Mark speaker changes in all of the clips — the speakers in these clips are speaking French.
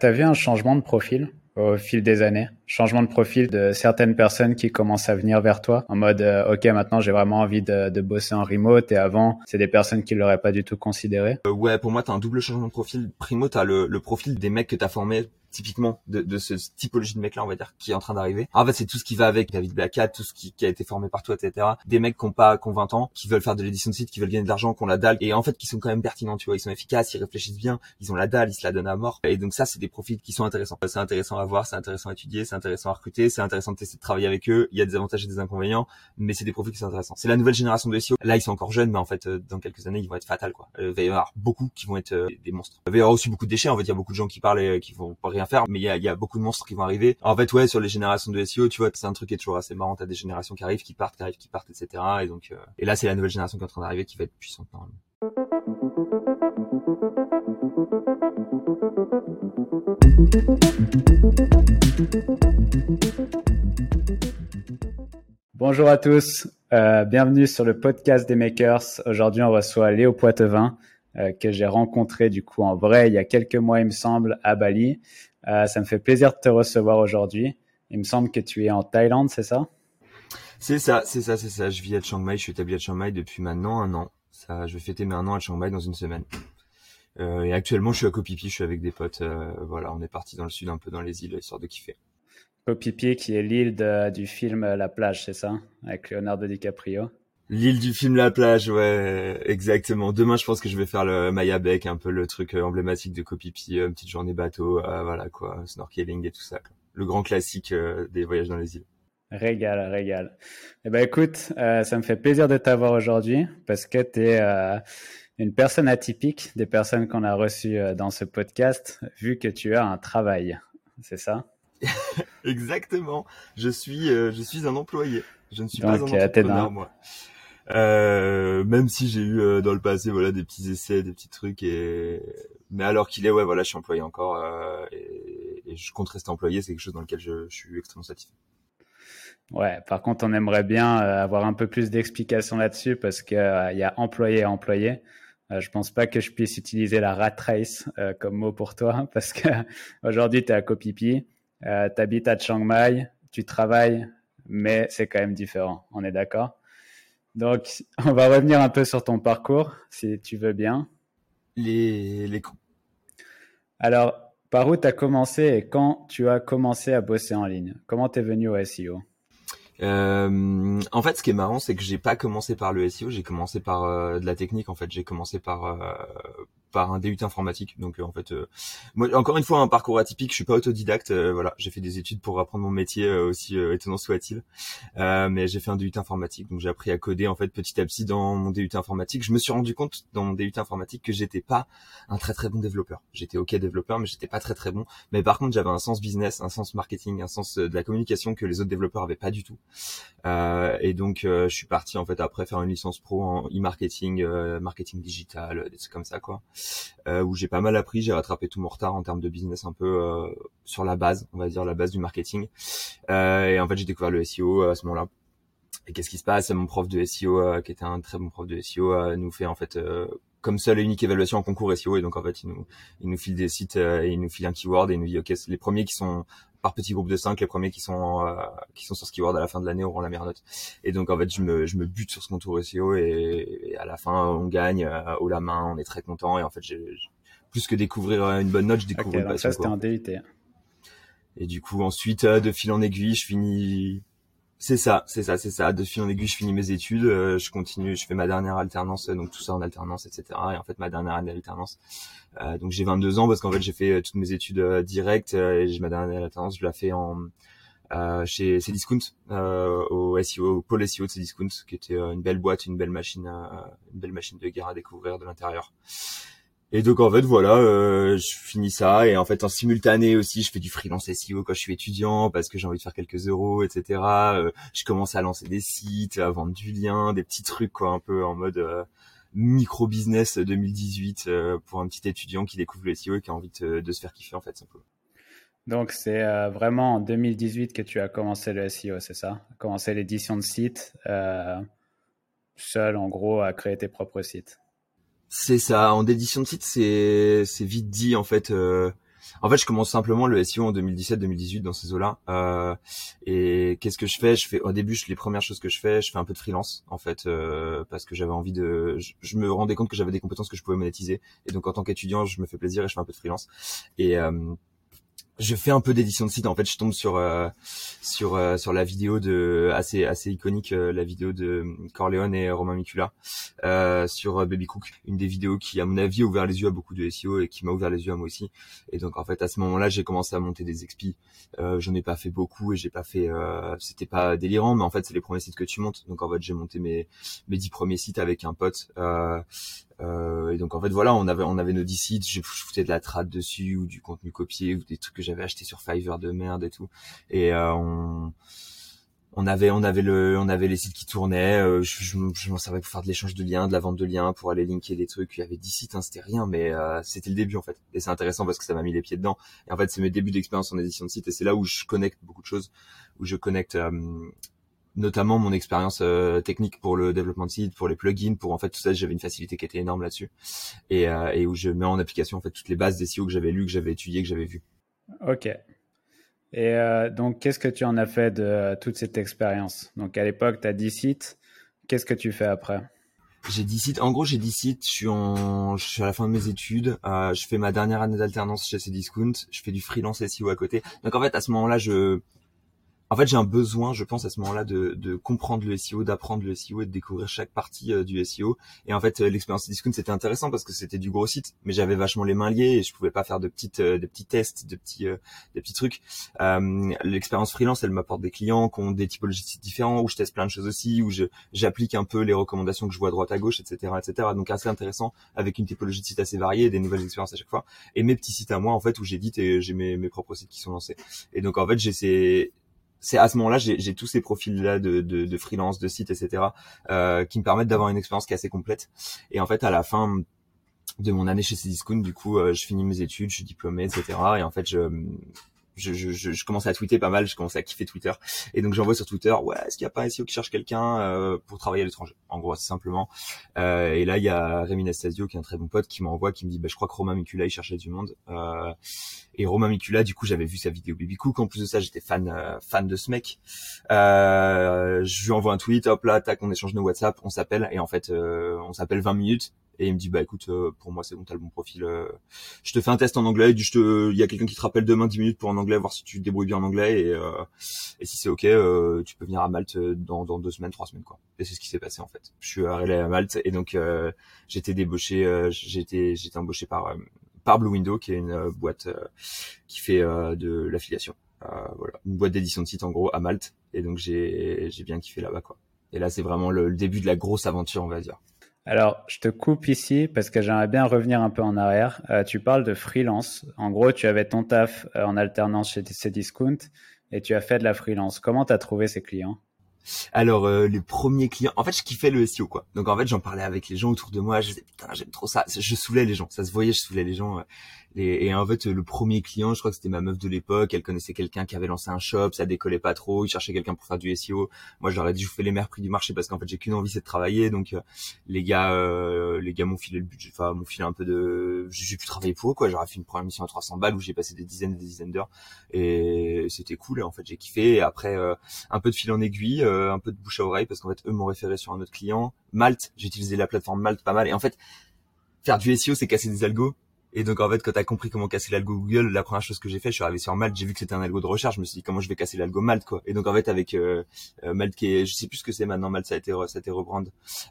Speaker 1: Tu as vu un changement de profil au fil des années? Changement de profil de certaines personnes qui commencent à venir vers toi en mode euh, OK, maintenant j'ai vraiment envie de, de, bosser en remote et avant, c'est des personnes qui l'auraient pas du tout considéré
Speaker 2: euh, Ouais, pour moi, tu as un double changement de profil. Primo, tu as le, le profil des mecs que tu as formés typiquement de, de ce typologie de mec là on va dire qui est en train d'arriver. En fait c'est tout ce qui va avec David Black tout ce qui, qui, a été formé par toi etc des mecs qui ont pas qui ont 20 ans qui veulent faire de l'édition de site qui veulent gagner de l'argent qui ont la dalle et en fait qui sont quand même pertinents tu vois. Ils sont efficaces ils réfléchissent bien ils ont la dalle ils se la donnent à mort. Et donc ça c'est des profils qui sont intéressants. C'est intéressant à voir c'est intéressant à étudier c'est intéressant à recruter c'est intéressant de tester de travailler avec eux. Il y a des avantages et des inconvénients mais c'est des profils qui sont intéressants. C'est la nouvelle génération de SEO là ils sont encore jeunes mais en fait euh, dans quelques années ils vont être fatals quoi. Euh, il va y avoir beaucoup qui vont être euh, des monstres. Il va y avoir aussi beaucoup de déchets en fait il y a beaucoup de gens qui parlent et qui vont rien faire mais il y a, beaucoup de monstres qui vont arriver. En fait, ouais, sur les générations de SEO, tu vois, c'est un truc qui est toujours assez marrant. T'as des générations qui arrivent, qui partent, qui arrivent, qui partent, etc. Et donc, euh, et là, c'est la nouvelle génération qui est en train d'arriver, qui va être puissante.
Speaker 1: Bonjour à tous, euh, bienvenue sur le podcast des makers. Aujourd'hui, on reçoit Léo Poitevin, euh, que j'ai rencontré du coup en vrai il y a quelques mois, il me semble, à Bali. Euh, ça me fait plaisir de te recevoir aujourd'hui. Il me semble que tu es en Thaïlande, c'est ça?
Speaker 2: C'est ça, c'est ça, c'est ça. Je vis à Chiang Mai, je suis établi à Chiang Mai depuis maintenant un an. Ça, je vais fêter mes un an à Chiang Mai dans une semaine. Euh, et actuellement, je suis à Koh Phi Phi, je suis avec des potes. Euh, voilà, on est parti dans le sud, un peu dans les îles, histoire de kiffer.
Speaker 1: Koh Phi Phi, qui est l'île du film La plage, c'est ça? Avec Leonardo DiCaprio.
Speaker 2: L'île du film La plage, ouais, exactement. Demain, je pense que je vais faire le Maya Beck, un peu le truc euh, emblématique de Kopipi, une petite journée bateau, euh, voilà quoi, snorkeling et tout ça. Le grand classique euh, des voyages dans les îles.
Speaker 1: Régal, régal. Eh ben écoute, ça me fait plaisir de t'avoir aujourd'hui parce que tu es une personne atypique des personnes qu'on a reçues dans ce podcast, vu que tu as un travail, c'est ça?
Speaker 2: Exactement. Je suis, je suis un employé. Je ne suis pas un entrepreneur, moi. Euh, même si j'ai eu euh, dans le passé voilà des petits essais, des petits trucs et mais alors qu'il est ouais voilà je suis employé encore euh, et, je compte rester employé c'est quelque chose dans lequel je, suis extrêmement satisfait.
Speaker 1: Ouais, par contre on aimerait bien euh, avoir un peu plus d'explications là-dessus parce que il y a employé et employé. je pense pas que je puisse utiliser la rat race comme mot pour toi parce que aujourd'hui tu es à Phi, tu habites à Chiang Mai, tu travailles mais c'est quand même différent. On est d'accord? Donc, on va revenir un peu sur ton parcours, si tu veux bien.
Speaker 2: Les, les...
Speaker 1: Alors, par où tu as commencé et quand tu as commencé à bosser en ligne? Comment tu es venu au SEO
Speaker 2: euh, en fait, ce qui est marrant, c'est que j'ai pas commencé par le SEO, j'ai commencé par euh, de la technique. En fait, j'ai commencé par euh, par un DUT informatique. Donc euh, en fait, euh, moi encore une fois un parcours atypique. Je suis pas autodidacte. Euh, voilà, j'ai fait des études pour apprendre mon métier aussi étonnant soit-il. mais j'ai fait un DUT informatique, donc j'ai appris à coder en fait petit à petit dans mon DUT informatique. Je me suis rendu compte dans mon DUT informatique que j'étais pas un très très bon développeur. J'étais ok développeur, mais j'étais pas très très bon. Mais par contre, j'avais un sens business, un sens marketing, un sens de la communication que les autres développeurs avaient pas du tout. et donc je suis parti en fait après faire une licence pro en e-marketing, marketing digital, des trucs comme ça quoi euh, où j'ai pas mal appris, j'ai rattrapé tout mon retard en termes de business un peu euh, sur la base, on va dire la base du marketing. Euh, et en fait, j'ai découvert le SEO à ce moment-là. Et qu'est-ce qui se passe? Mon prof de SEO, qui était un très bon prof de SEO, nous fait en fait comme seule et unique évaluation en concours SEO et donc en fait il nous il nous file des sites et il nous file un keyword et il nous dit ok les premiers qui sont par petits groupes de 5, les premiers qui sont euh, qui sont sur ce keyword à la fin de l'année auront la meilleure note. Et donc en fait, je me je me bute sur ce contour SEO et, et à la fin on gagne euh, haut la main, on est très content et en fait j'ai plus que découvrir une bonne note, je découvre
Speaker 1: okay, une Ça c'était un DUT.
Speaker 2: Et du coup ensuite euh, de fil en aiguille, je finis c'est ça, c'est ça, c'est ça. De fil en aiguille, je finis mes études, euh, je continue, je fais ma dernière alternance, donc tout ça en alternance, etc. Et en fait, ma dernière année d'alternance, euh, donc j'ai 22 ans parce qu'en fait, j'ai fait euh, toutes mes études euh, directes et j'ai ma dernière alternance, je la fais en chez Cdiscount, au SEO, au pôle SEO de Cdiscount, qui était une belle boîte, une belle machine, une belle machine de guerre à découvrir de l'intérieur. Et donc en fait voilà, euh, je finis ça et en fait en simultané aussi je fais du freelance SEO quand je suis étudiant parce que j'ai envie de faire quelques euros etc. Euh, je commence à lancer des sites, à vendre du lien, des petits trucs quoi un peu en mode euh, micro business 2018 pour un petit étudiant qui découvre le SEO et qui a envie de, se faire kiffer en fait simplement.
Speaker 1: Donc c'est vraiment en 2018 que tu as commencé le SEO, c'est ça? Commencer l'édition de sites seul en gros à créer tes propres sites.
Speaker 2: C'est ça. En édition de site, c'est c'est vite dit en fait. Euh, En fait, je commence simplement le SEO en 2017-2018 dans ces eaux-là. Euh, et qu'est-ce que je fais? Je fais au début, les premières choses que je fais, je fais un peu de freelance en fait, euh, parce que j'avais envie de. Je, me rendais compte que j'avais des compétences que je pouvais monétiser. Et donc en tant qu'étudiant, je me fais plaisir et je fais un peu de freelance. Et euh, je fais un peu d'édition de site en fait je tombe sur euh, sur euh, sur la vidéo de assez assez iconique euh, la vidéo de Corleone et Romain Micula sur Baby Cook une des vidéos qui à mon avis a ouvert les yeux à beaucoup de SEO et qui m'a ouvert les yeux à moi aussi. Et donc en fait à ce moment-là j'ai commencé à monter des expis. J'en ai pas fait beaucoup et j'ai pas fait c'était pas délirant mais en fait c'est les premiers sites que tu montes. Donc en fait j'ai monté mes mes dix premiers sites avec un pote euh, et donc en fait voilà, on avait on avait nos 10 sites, je, foutais de la trad dessus ou du contenu copié ou des trucs que j'avais acheté sur Fiverr de merde et tout. Et euh, on on avait on avait le on avait les sites qui tournaient euh, je, je, m'en servais pour faire de l'échange de liens de la vente de liens pour aller linker des trucs. Il y avait 10 sites hein, c'était rien mais euh, c'était le début en fait. Et c'est intéressant parce que ça m'a mis les pieds dedans. Et en fait c'est mes débuts d'expérience en édition de site et c'est là où je connecte beaucoup de choses où je connecte notamment mon expérience euh, technique pour le développement de site, pour les plugins, pour en fait tout ça, j'avais une facilité qui était énorme là-dessus et, euh, et, où je mets en application en fait toutes les bases des SEO que j'avais lues, que j'avais étudiées, que j'avais vues.
Speaker 1: Ok. Et euh, donc, qu'est-ce que tu en as fait de toute cette expérience? Donc, à l'époque, tu as 10 sites. Qu'est-ce que tu fais après?
Speaker 2: J'ai 10 sites. En gros, j'ai 10 sites. Je suis en, je suis à la fin de mes études. Euh, je fais ma dernière année d'alternance chez Cdiscount. Je fais du freelance SEO à côté. Donc en fait, à ce moment-là, je, en fait, j'ai un besoin, je pense, à ce moment-là, de, de comprendre le SEO, d'apprendre le SEO et de découvrir chaque partie euh, du SEO. Et en fait, euh, l'expérience Discount, c'était intéressant parce que c'était du gros site, mais j'avais vachement les mains liées et je pouvais pas faire de petites, euh, de petits tests, de petits, des petits trucs. l'expérience freelance, elle m'apporte des clients qui ont des typologies de sites différents, où je teste plein de choses aussi, où je, j'applique un peu les recommandations que je vois à droite à gauche, etc., etc. Donc assez intéressant avec une typologie de sites assez variée, des nouvelles expériences à chaque fois. Et mes petits sites à moi, en fait, où j'édite et j'ai mes, mes propres sites qui sont lancés. Et donc en fait, j'ai c'est à ce moment-là, j'ai tous ces profils-là de, de, de, freelance, de site, etc., euh, qui me permettent d'avoir une expérience qui est assez complète. Et en fait, à la fin de mon année chez Cdiscount, du coup, euh, je finis mes études, je suis diplômé, etc. Et en fait, je, je, je, je, commençais à tweeter pas mal, je commençais à kiffer Twitter. Et donc j'envoie sur Twitter, ouais, est-ce qu'il n'y a pas un SEO qui cherche quelqu'un euh, pour travailler à l'étranger? En gros, simplement. Euh, et là, il y a Rémi Nastasio, qui est un très bon pote, qui m'envoie, qui me dit, bah, je crois que Romain Micula, il cherchait du monde. Euh, et Romain Micula, du coup, j'avais vu sa vidéo Baby Cook. En plus de ça, j'étais fan euh, fan de ce mec. Euh, je lui envoie un tweet, hop là, tac, on échange nos WhatsApp, on s'appelle. Et en fait, euh, on s'appelle 20 minutes et il me dit bah écoute euh, pour moi c'est bon t'as le bon profil euh, je te fais un test en anglais je te il y a quelqu'un qui te rappelle demain 10 minutes pour en anglais voir si tu te débrouilles bien en anglais et, euh, et si c'est ok tu peux venir à Malte dans, dans deux semaines trois semaines quoi. Et c'est ce qui s'est passé en fait. Je suis arrivé à Malte et donc j'étais débauché j'étais j'étais embauché par par Blue Window qui est une boîte qui fait de l'affiliation. Voilà. Une boîte d'édition de site en gros à Malte. Et donc j'ai j'ai bien kiffé là-bas quoi. Et là c'est vraiment le début de la grosse aventure on va dire
Speaker 1: alors, je te coupe ici parce que j'aimerais bien revenir un peu en arrière. Euh, tu parles de freelance. En gros, tu avais ton taf euh, en alternance chez Cdiscount et tu as fait de la freelance. Comment tu as trouvé ces clients?
Speaker 2: Alors euh, les premiers clients, en fait, je kiffais le SEO quoi. Donc en fait, j'en parlais avec les gens autour de moi. Je disais putain, j'aime trop ça. Je saoulais les gens. Ça se voyait, je saoulais les gens. Et, en fait, le premier client, je crois que c'était ma meuf de l'époque. Elle connaissait quelqu'un qui avait lancé un shop, ça décollait pas trop. Il cherchait quelqu'un pour faire du SEO. Moi, je dit, je vous fais les meilleurs prix du marché parce qu'en fait, j'ai qu'une envie, c'est de travailler. Donc, euh, les gars, euh, les gars m'ont filé le budget, enfin, m'ont filé un peu de, j'ai pu travailler pour eux, quoi. J'aurais fait une première mission à 300 balles où j'ai passé des dizaines et des dizaines d'heures et c'était cool. Et en fait, j'ai kiffé. Et après, euh, un peu de fil en aiguille, un peu de bouche à oreille parce qu'en fait, eux m'ont référé sur un autre client. Malte, j'ai utilisé la plateforme Malte pas mal. Et en fait, faire du SEO, c'est casser des algos. Et donc en fait, quand t'as compris comment casser l'algo Google, la première chose que j'ai fait, je suis arrivé sur Malte, j'ai vu que c'était un algo de recherche, je me suis dit comment je vais casser l'algo Malte quoi. Et donc en fait avec euh, euh Malte qui est, je sais plus ce que c'est maintenant, Malte ça a été ça a été rebrand,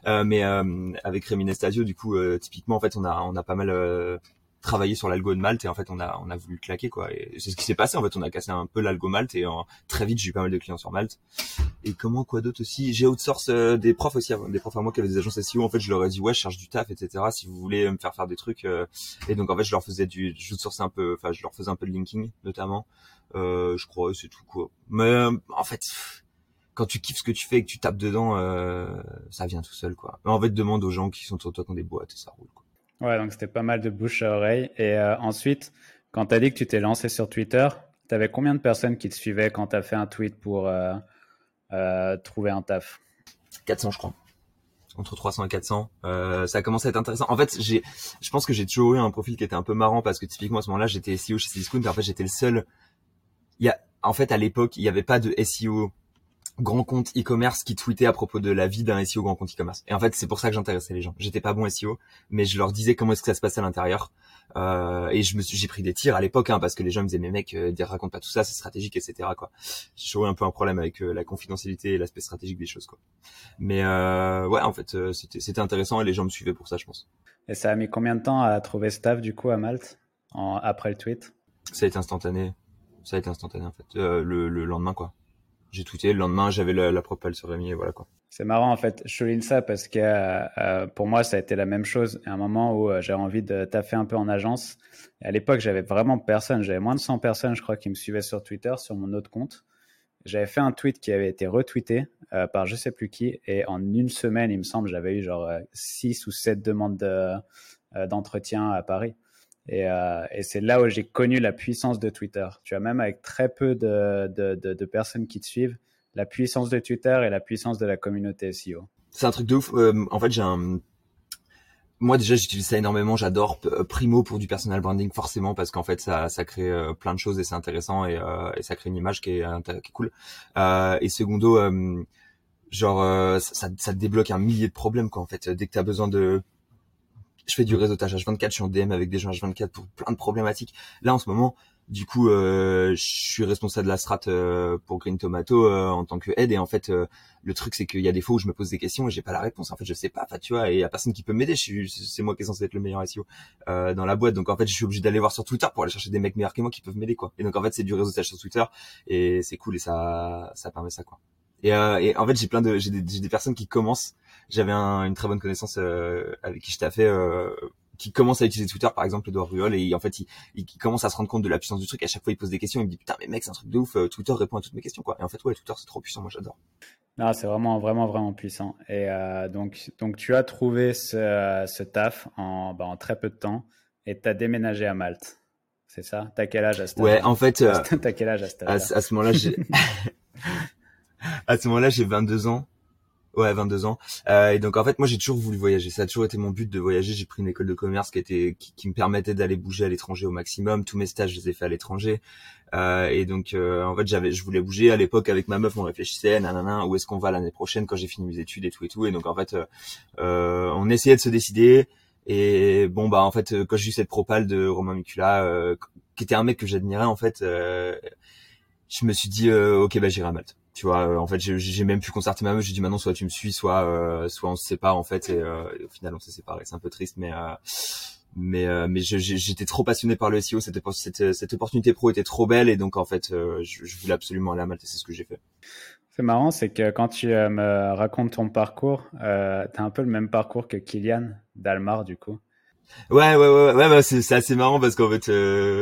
Speaker 2: euh, mais euh, avec Rémi Nestasio du coup typiquement en fait on a on a pas mal travailler sur l'algo de Malte et en fait on a on a voulu claquer quoi. Et c'est ce qui s'est passé en fait. On a cassé un peu l'algo Malte et en, très vite j'ai eu pas mal de clients sur Malte. Et comment quoi d'autre aussi? J'ai outsource euh, des profs aussi des profs à moi qui avaient des agences SEO en fait je leur ai dit ouais je cherche du taf etc si vous voulez me faire faire des trucs euh, et donc en fait je leur faisais du je outsourçais un peu enfin je leur faisais un peu de linking notamment. Euh, je crois c'est tout quoi. Mais en fait quand tu kiffes ce que tu fais et que tu tapes dedans ça vient tout seul quoi. En fait demande aux gens qui sont de toi qui ont des boîtes et ça roule quoi
Speaker 1: Ouais, donc c'était pas mal de bouche à oreille. Et euh, ensuite, quand tu as dit que tu t'es lancé sur Twitter, tu avais combien de personnes qui te suivaient quand tu as fait un tweet pour euh, euh, trouver un taf?
Speaker 2: 400, je crois. entre 300 et 400. Euh, ça a commencé à être intéressant. En fait, j'ai, je pense que j'ai toujours eu un profil qui était un peu marrant parce que typiquement à ce moment-là, j'étais SEO chez Cdiscount en fait, j'étais le seul. Il y a, en fait, à l'époque, il n'y avait pas de SEO grand compte e-commerce qui tweetait à propos de la vie d'un SEO grand compte e-commerce. Et en fait, c'est pour ça que j'intéressais les gens. J'étais pas bon SEO, mais je leur disais comment est-ce que ça se passait à l'intérieur. Euh, et je me suis, j'ai pris des tirs à l'époque, hein, parce que les gens me disaient mais mec, euh, raconte pas tout ça, c'est stratégique, etc. Quoi. J'ai eu un peu un problème avec euh, la confidentialité et l'aspect stratégique des choses, quoi. Mais euh, ouais, en fait, euh, c'était, c'était intéressant et les gens me suivaient pour ça, je pense.
Speaker 1: Et ça a mis combien de temps à trouver staff du coup à Malte en, après le tweet?
Speaker 2: Ça a été instantané. Ça a été instantané en fait. le, le lendemain, quoi j'ai tweeté le lendemain, j'avais la, la sur Rémi et voilà quoi.
Speaker 1: C'est marrant en fait, je souligne ça parce que euh, pour moi ça a été la même chose. À un moment où euh, j'avais envie de taffer un peu en agence. À l'époque j'avais vraiment personne, j'avais moins de 100 personnes je crois qui me suivaient sur Twitter sur mon autre compte. J'avais fait un tweet qui avait été retweeté euh, par je sais plus qui et en une semaine il me semble j'avais eu genre 6 ou 7 demandes d'entretien à Paris. Et, euh, et c'est là où j'ai connu la puissance de Twitter. Tu vois, même avec très peu de, personnes qui te suivent, la puissance de Twitter et la puissance de la communauté SEO.
Speaker 2: C'est un truc de ouf. Euh, en fait, j'ai un... Moi déjà j'utilise ça énormément, j'adore euh, Primo pour du personal branding forcément parce qu'en fait ça, crée plein de choses et c'est intéressant et, ça crée une image qui est, cool. et secondo, genre ça, ça, débloque un millier de problèmes quoi en fait. Dès que tu as besoin de je fais du réseautage H24, je suis en DM avec des gens H24 pour plein de problématiques. Là, en ce moment, du coup, euh, je suis responsable de la strat euh, pour Green Tomato euh, en tant que aide. Et en fait, le truc, c'est qu'il y a des fois où je me pose des questions et j'ai pas la réponse. En fait, je sais pas. Enfin, tu vois, et il y a personne qui peut m'aider. C'est moi qui est censé être le meilleur SEO dans la boîte. Donc en fait, je suis obligé d'aller voir sur Twitter pour aller chercher des mecs meilleurs que moi qui peuvent m'aider, quoi. Et donc en fait, c'est du réseautage sur Twitter et c'est cool et ça, ça permet ça, quoi. Et, et en fait, j'ai plein de, j'ai des, des, personnes qui commencent j'avais une très bonne connaissance euh, avec qui je t'ai fait euh, qui commence à utiliser Twitter par exemple Edouard Ruol et en fait il, il, commence à se rendre compte de la puissance du truc à chaque fois il pose des questions il me dit putain mais mec c'est un truc de ouf euh, Twitter répond à toutes mes questions quoi. Et en fait ouais Twitter c'est trop puissant moi j'adore.
Speaker 1: Non c'est vraiment vraiment vraiment puissant. Et euh, donc donc tu as trouvé ce, ce taf en, bah, en très peu de temps et tu as déménagé à Malte. C'est ça? T'as quel âge à ce
Speaker 2: ouais en fait euh,
Speaker 1: t'as quel âge à ce
Speaker 2: à, à ce moment là j'ai à ce moment là j'ai 22 ans Ouais, 22 ans. Euh, et donc en fait, moi j'ai toujours voulu voyager. Ça a toujours été mon but de voyager. J'ai pris une école de commerce qui était qui, me permettait d'aller bouger à l'étranger au maximum. Tous mes stages, je les ai fait à l'étranger. Euh, et donc euh, en fait, j'avais, je voulais bouger. À l'époque, avec ma meuf, on réfléchissait, nanana, où est-ce qu'on va l'année prochaine quand j'ai fini mes études et tout et tout. Et donc en fait, euh, on essayait de se décider. Et bon bah en fait, quand j'ai eu cette propale de Romain Micula, qui était un mec que j'admirais en fait, je me suis dit ok bah j'irai à Malte tu vois euh, en fait j'ai même pu concerter ma meuf j'ai dit maintenant soit tu me suis soit euh, soit on se sépare en fait et, euh, au final on s'est séparés. C'est un peu triste mais mais mais j'étais trop passionné par le SEO cette, cette, cette opportunité pro était trop belle et donc en fait je, voulais absolument aller à Malte et c'est ce que j'ai fait.
Speaker 1: C'est marrant c'est que quand tu me racontes ton parcours euh, tu as un peu le même parcours que Kylian Dalmar du coup
Speaker 2: Ouais, ouais, ouais, ouais, bah, c'est assez marrant parce qu'en fait,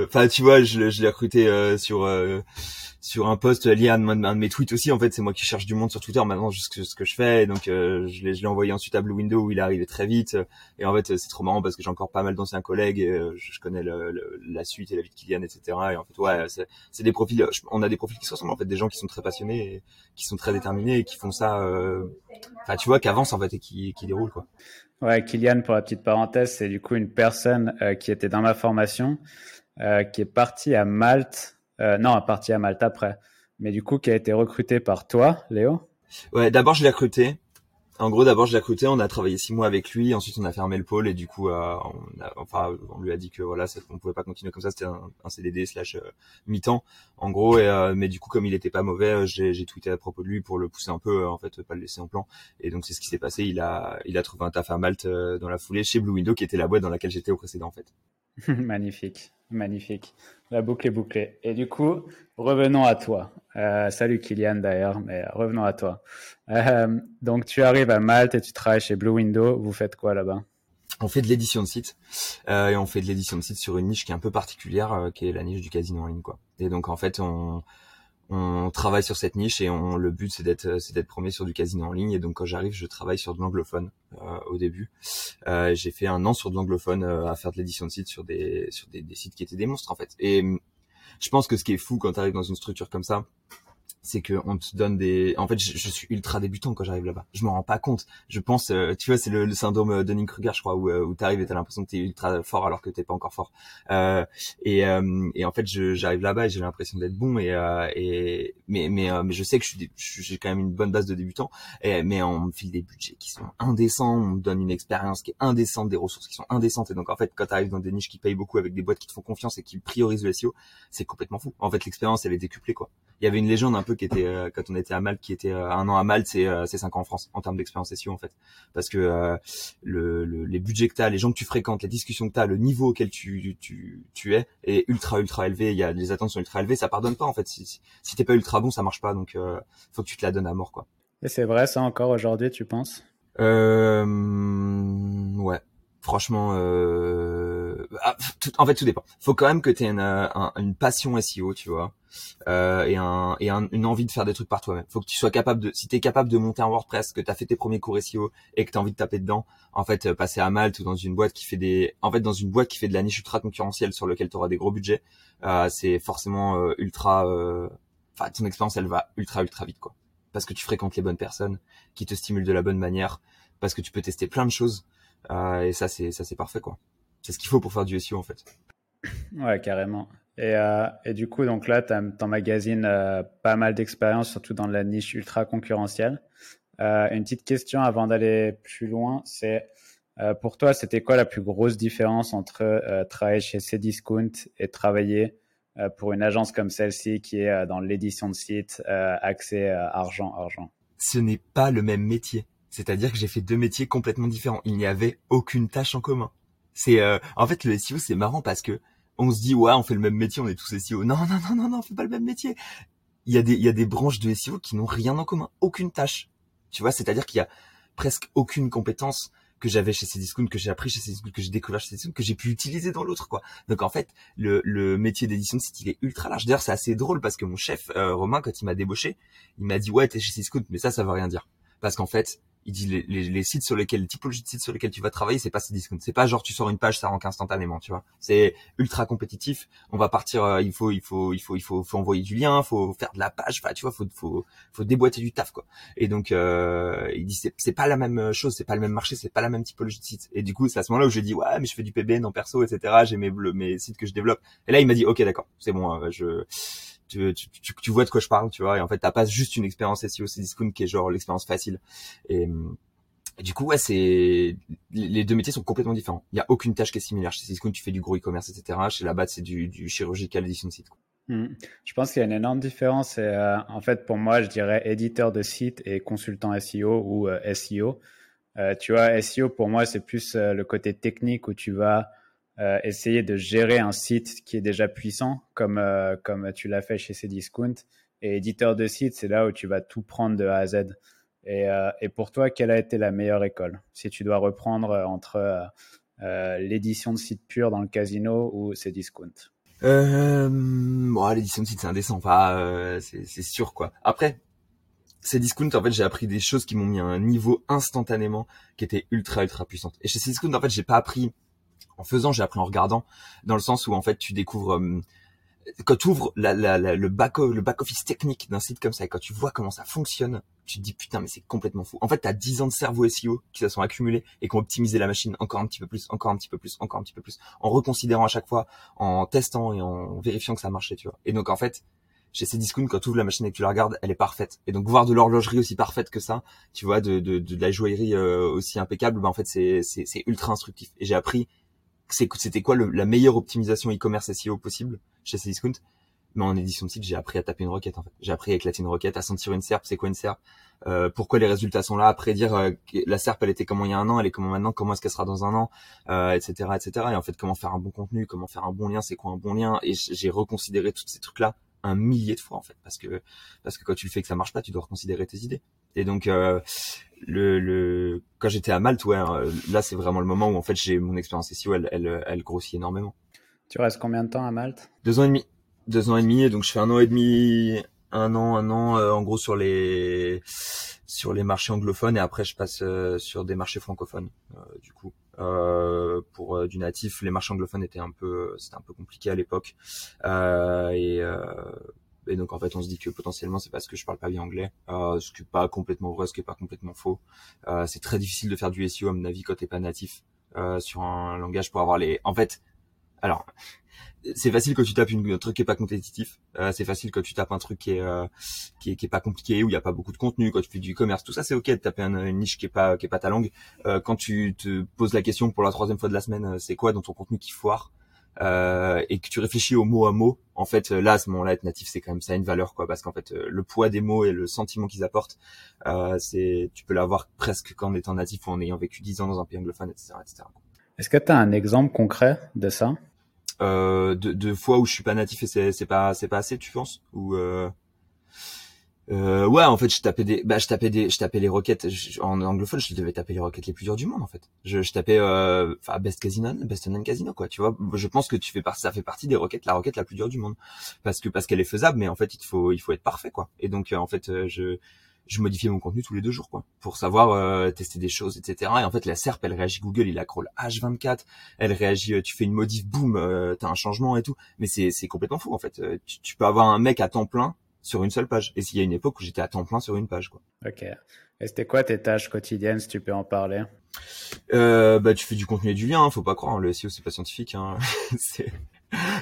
Speaker 2: enfin, tu vois, je, je l'ai recruté sur sur un post lié à un de mes tweets aussi. En fait, c'est moi qui cherche du monde sur Twitter maintenant, juste ce que je fais. Et donc, euh, je l'ai envoyé ensuite à Blue Window où il est arrivé très vite. Et en fait, c'est trop marrant parce que j'ai encore pas mal d'anciens collègues. Et, euh, je connais le, la suite et la vie de Kylian, etc. Et en fait, ouais, c'est des profils. On a des profils qui se ressemblent. En fait, des gens qui sont très passionnés, qui sont très déterminés et qui font ça. Euh, enfin, tu vois, qui avancent en fait et qui, qui déroulent quoi.
Speaker 1: Ouais, Kylian, pour la petite parenthèse, c'est du coup une personne qui était dans ma formation, qui est partie à Malte euh, non, parti à Malte après. Mais du coup, qui a été recruté par toi, Léo?
Speaker 2: Ouais, d'abord je l'ai recruté. En gros, d'abord je l'ai recruté. On a travaillé six mois avec lui. Ensuite, on a fermé le pôle et du coup, euh, on a, enfin, on lui a dit que voilà, ça, on pouvait pas continuer comme ça. C'était un, CDD slash euh, mi-temps, en gros. Euh, mais du coup, comme il était pas mauvais, euh, j'ai, tweeté à propos de lui pour le pousser un peu, en fait, pas le laisser en plan. Et donc c'est ce qui s'est passé. Il a, il a trouvé un taf à Malte dans la foulée chez Blue Window, qui était la boîte dans laquelle j'étais au précédent, en fait.
Speaker 1: Magnifique, magnifique. La boucle est bouclée. Et du coup, revenons à toi. Euh, salut Kylian d'ailleurs, mais revenons à toi. Euh, donc tu arrives à Malte et tu travailles chez Blue Window. Vous faites quoi là-bas?
Speaker 2: On fait de l'édition de site euh, et on fait de l'édition de site sur une niche qui est un peu particulière, qui est la niche du casino en ligne, quoi. Et donc en fait, on on travaille sur cette niche et on, le but c'est d'être c'est d'être premier sur du casino en ligne. Et donc quand j'arrive je travaille sur de l'anglophone euh, au début. Euh, j'ai fait un an sur de l'anglophone euh, à faire de l'édition de sites sur des sur des, des, sites qui étaient des monstres en fait. Et hum, je pense que ce qui est fou quand tu arrives dans une structure comme ça c'est que on te donne des en fait je, suis ultra débutant quand j'arrive là-bas. Je m'en rends pas compte. Je pense euh, tu vois c'est le, syndrome euh, Dunning Kruger je crois où, euh, où t'arrives et t'as l'impression que t'es ultra fort alors que t'es pas encore fort. Euh, et, et en fait j'arrive là-bas et j'ai l'impression d'être bon et, et mais mais mais je sais que je suis j'ai quand même une bonne base de débutant et mais on me file des budgets qui sont indécents. On me donne une expérience qui est indécente des ressources qui sont indécentes. Et donc en fait quand t'arrives dans des niches qui payent beaucoup avec des boîtes qui te font confiance et qui priorisent le SEO c'est complètement fou. En fait l'expérience elle est décuplée quoi il y avait une légende un peu qui était euh, quand on était à Malte, qui était euh, un an à Malte, c'est euh, c'est cinq ans en France en termes d'expérience SEO en fait, parce que le, les budgets que t'as, les gens que tu fréquentes, les discussions que t'as, le niveau auquel tu tu tu es est ultra ultra élevé. Il y a les attentes sont ultra élevées, ça pardonne pas en fait. Si si, t'es pas ultra bon, ça marche pas, donc faut que tu te la donnes à mort quoi.
Speaker 1: Et c'est vrai ça encore aujourd'hui, tu penses?
Speaker 2: Euh, Ouais, franchement, euh... Ah, en fait, tout dépend. Faut quand même que tu aies une, une, passion SEO, tu vois euh, et, un, et un, une envie de faire des trucs par toi-même. Faut que tu sois capable de, si t'es capable de monter un WordPress, que t'as fait tes premiers cours SEO et que t'as envie de taper dedans, en fait, euh, passer à Malte ou dans une boîte qui fait des, en fait, dans une boîte qui fait de la niche ultra concurrentielle sur lequel tu auras des gros budgets, euh, c'est forcément euh, ultra, euh, enfin, ton expérience elle va ultra ultra vite quoi, parce que tu fréquentes les bonnes personnes, qui te stimulent de la bonne manière, parce que tu peux tester plein de choses, et ça c'est ça c'est parfait quoi. C'est ce qu'il faut pour faire du SEO en fait.
Speaker 1: Ouais, carrément. Et, euh, et, du coup, donc là, tu emmagasines euh, pas mal d'expérience, surtout dans la niche ultra concurrentielle. Euh, une petite question avant d'aller plus loin, c'est euh, pour toi, c'était quoi la plus grosse différence entre travailler chez Cdiscount et travailler pour une agence comme celle-ci qui est dans l'édition de site, accès argent, argent?
Speaker 2: Ce n'est pas le même métier. C'est-à-dire que j'ai fait deux métiers complètement différents. Il n'y avait aucune tâche en commun. C'est en fait le SEO, c'est marrant parce que on se dit ouais on fait le même métier on est tous SEO non non non non non on fait pas le même métier il y a des il y a des branches de SEO qui n'ont rien en commun aucune tâche tu vois c'est à dire qu'il y a presque aucune compétence que j'avais chez Cdiscount, que j'ai appris chez Cdiscount, que j'ai découvert chez Cdiscount, que j'ai pu utiliser dans l'autre, quoi. Donc en fait, le, le métier d'édition de site, il est ultra large. D'ailleurs, c'est assez drôle parce que mon chef, euh, Romain, quand il m'a débauché, il m'a dit, ouais, t'es chez Cdiscount, mais ça, ça veut rien dire. Parce qu'en fait, il dit les, les, sites sur lesquels, de sites sur lesquels tu vas travailler, c'est pas Cdiscount. C'est pas genre tu sors une page, ça rank instantanément, tu vois. C'est ultra compétitif. On va partir, euh, il faut, il faut, il faut, il faut, faut envoyer du lien, faut faire de la page, enfin, tu vois, faut, faut, faut déboîter du taf, quoi. Et donc, euh, il dit c'est, c'est pas la même chose, c'est pas le même marché, c'est pas la même typologie de site. Et du coup, c'est à ce moment-là où je dis ouais, mais je fais du PBN en perso, etc. J'ai mes, mes sites que je développe. Et là, il m'a dit ok, d'accord, c'est bon, euh, je tu, vois de quoi je parle, tu vois. Et en fait, t'as pas juste une expérience SEO Cdiscount qui est genre l'expérience facile. Et, du coup, ouais, c'est les deux métiers sont complètement différents. Il y a aucune tâche qui est similaire. Chez Cdiscount, tu fais du gros e-commerce, etc. Chez Labat, c'est du, du chirurgical édition de site.
Speaker 1: Hmm. Je pense qu'il y a une énorme différence. Et, euh, en fait, pour moi, je dirais éditeur de site et consultant SEO ou euh, SEO. Euh, tu vois, SEO pour moi, c'est plus le côté technique où tu vas euh, essayer de gérer un site qui est déjà puissant, comme, euh, comme tu l'as fait chez Cdiscount. Et éditeur de site, c'est là où tu vas tout prendre de A à Z. Et, euh, et pour toi, quelle a été la meilleure école? Si tu dois reprendre entre l'édition de site pure dans le casino ou Cdiscount?
Speaker 2: Bon, l'édition de site, c'est indécent. Enfin, c'est sûr, quoi. Après, Cdiscount, en fait, j'ai appris des choses qui m'ont mis à un niveau instantanément qui était ultra, ultra puissante. Et chez Cdiscount, en fait, j'ai pas appris en faisant, j'ai appris en regardant, dans le sens où en fait tu découvres euh, quand tu ouvres la, la, le back le back office technique d'un site comme ça et quand tu vois comment ça fonctionne, tu te dis putain mais c'est complètement fou. En fait, tu as 10 ans de cerveau SEO qui se sont accumulés et qui ont optimisé la machine encore un petit peu plus, encore un petit peu plus, encore un petit peu plus, en reconsidérant à chaque fois, en testant et en vérifiant que ça marchait, tu vois. Et donc en fait, chez Cdiscount, quand tu ouvres la machine et que tu la regardes, elle est parfaite. Et donc voir de l'horlogerie aussi parfaite que ça, tu vois, de, de, de, la joaillerie euh, aussi impeccable, ben en fait c'est c'est ultra instructif. Et j'ai appris c'était quoi le, la meilleure optimisation e-commerce SEO possible chez Cdiscount? Mais en édition de site j'ai appris à taper une requête en fait. J'ai appris à éclater une requête à sentir une SERP c'est quoi une SERP euh, pourquoi les résultats sont là? À prédire euh, la SERP elle était comment il y a un an elle est comment maintenant comment est-ce qu'elle sera dans un an? Euh, etc etc et en fait comment faire un bon contenu? Comment faire un bon lien? C'est quoi un bon lien? Et j'ai reconsidéré tous ces trucs là un millier de fois en fait. Parce que parce que quand tu le fais que ça marche pas tu dois reconsidérer tes idées. Et donc euh, le, le quand j'étais à Malte ouais euh, là c'est vraiment le moment où en fait j'ai mon expérience SEO elle, elle elle grossit énormément.
Speaker 1: Tu restes combien de temps à Malte?
Speaker 2: Deux ans et demi. Deux ans et demi et donc je fais un an et demi un an un an euh, en gros sur les sur les marchés anglophones et après je passe sur des marchés francophones du coup. Euh, pour euh, du natif, les marchés anglophones étaient un peu, c'était un peu compliqué à l'époque. Euh, et Et donc en fait, on se dit que potentiellement c'est parce que je parle pas bien anglais, euh, ce qui est pas complètement vrai, ce qui est pas complètement faux. Euh, c'est très difficile de faire du SEO à mon avis quand t'es pas natif euh, sur un langage pour avoir les. En fait, alors c'est facile quand tu tapes une, un truc qui est pas compétitif. Euh, c'est facile quand tu tapes un truc qui est, euh, qui est qui est pas compliqué où il y a pas beaucoup de contenu. Quand tu fais du e-commerce, tout ça c'est ok de taper une niche qui est pas qui est pas ta langue. Euh, quand tu te poses la question pour la troisième fois de la semaine, c'est quoi dans ton contenu qui foire euh, et que tu réfléchis au mot à mot, en fait, là, à ce moment-là, être natif, c'est quand même ça a une valeur, quoi, parce qu'en fait, euh, le poids des mots et le sentiment qu'ils apportent, euh, c'est, tu peux l'avoir presque qu'en étant natif ou en ayant vécu 10 ans dans un pays anglophone, etc., etc.
Speaker 1: Est-ce que tu as un exemple concret de ça?
Speaker 2: Euh, de, de fois où je suis pas natif et c'est, c'est pas, c'est pas assez, tu penses? Ou euh... Euh, ouais, en fait, je tapais des, bah, je tapais des, je tapais les requêtes en anglophone. Je devais taper les requêtes les plus dures du monde, en fait. Je, je tapais, euh, enfin, best casino, best online casino, quoi. Tu vois, je pense que tu fais partie, ça fait partie des requêtes, la requête la plus dure du monde, parce que parce qu'elle est faisable, mais en fait, il faut, il faut être parfait, quoi. Et donc, euh, en fait, euh, je, je modifiais mon contenu tous les deux jours, quoi, pour savoir euh, tester des choses, etc. Et en fait, la SERP, elle réagit Google, il crawl H24, elle réagit, tu fais une modif, boum, t'as un changement et tout. Mais c'est, c'est complètement fou, en fait. Tu, tu peux avoir un mec à temps plein sur une seule page. Et s'il y a une époque où j'étais à temps plein sur une page, quoi.
Speaker 1: Ok. Et c'était quoi tes tâches quotidiennes, si tu peux en parler?
Speaker 2: Euh, Bah, tu fais du contenu et du lien. Hein, faut pas croire. Hein, le SEO, c'est pas scientifique. Hein. c'est...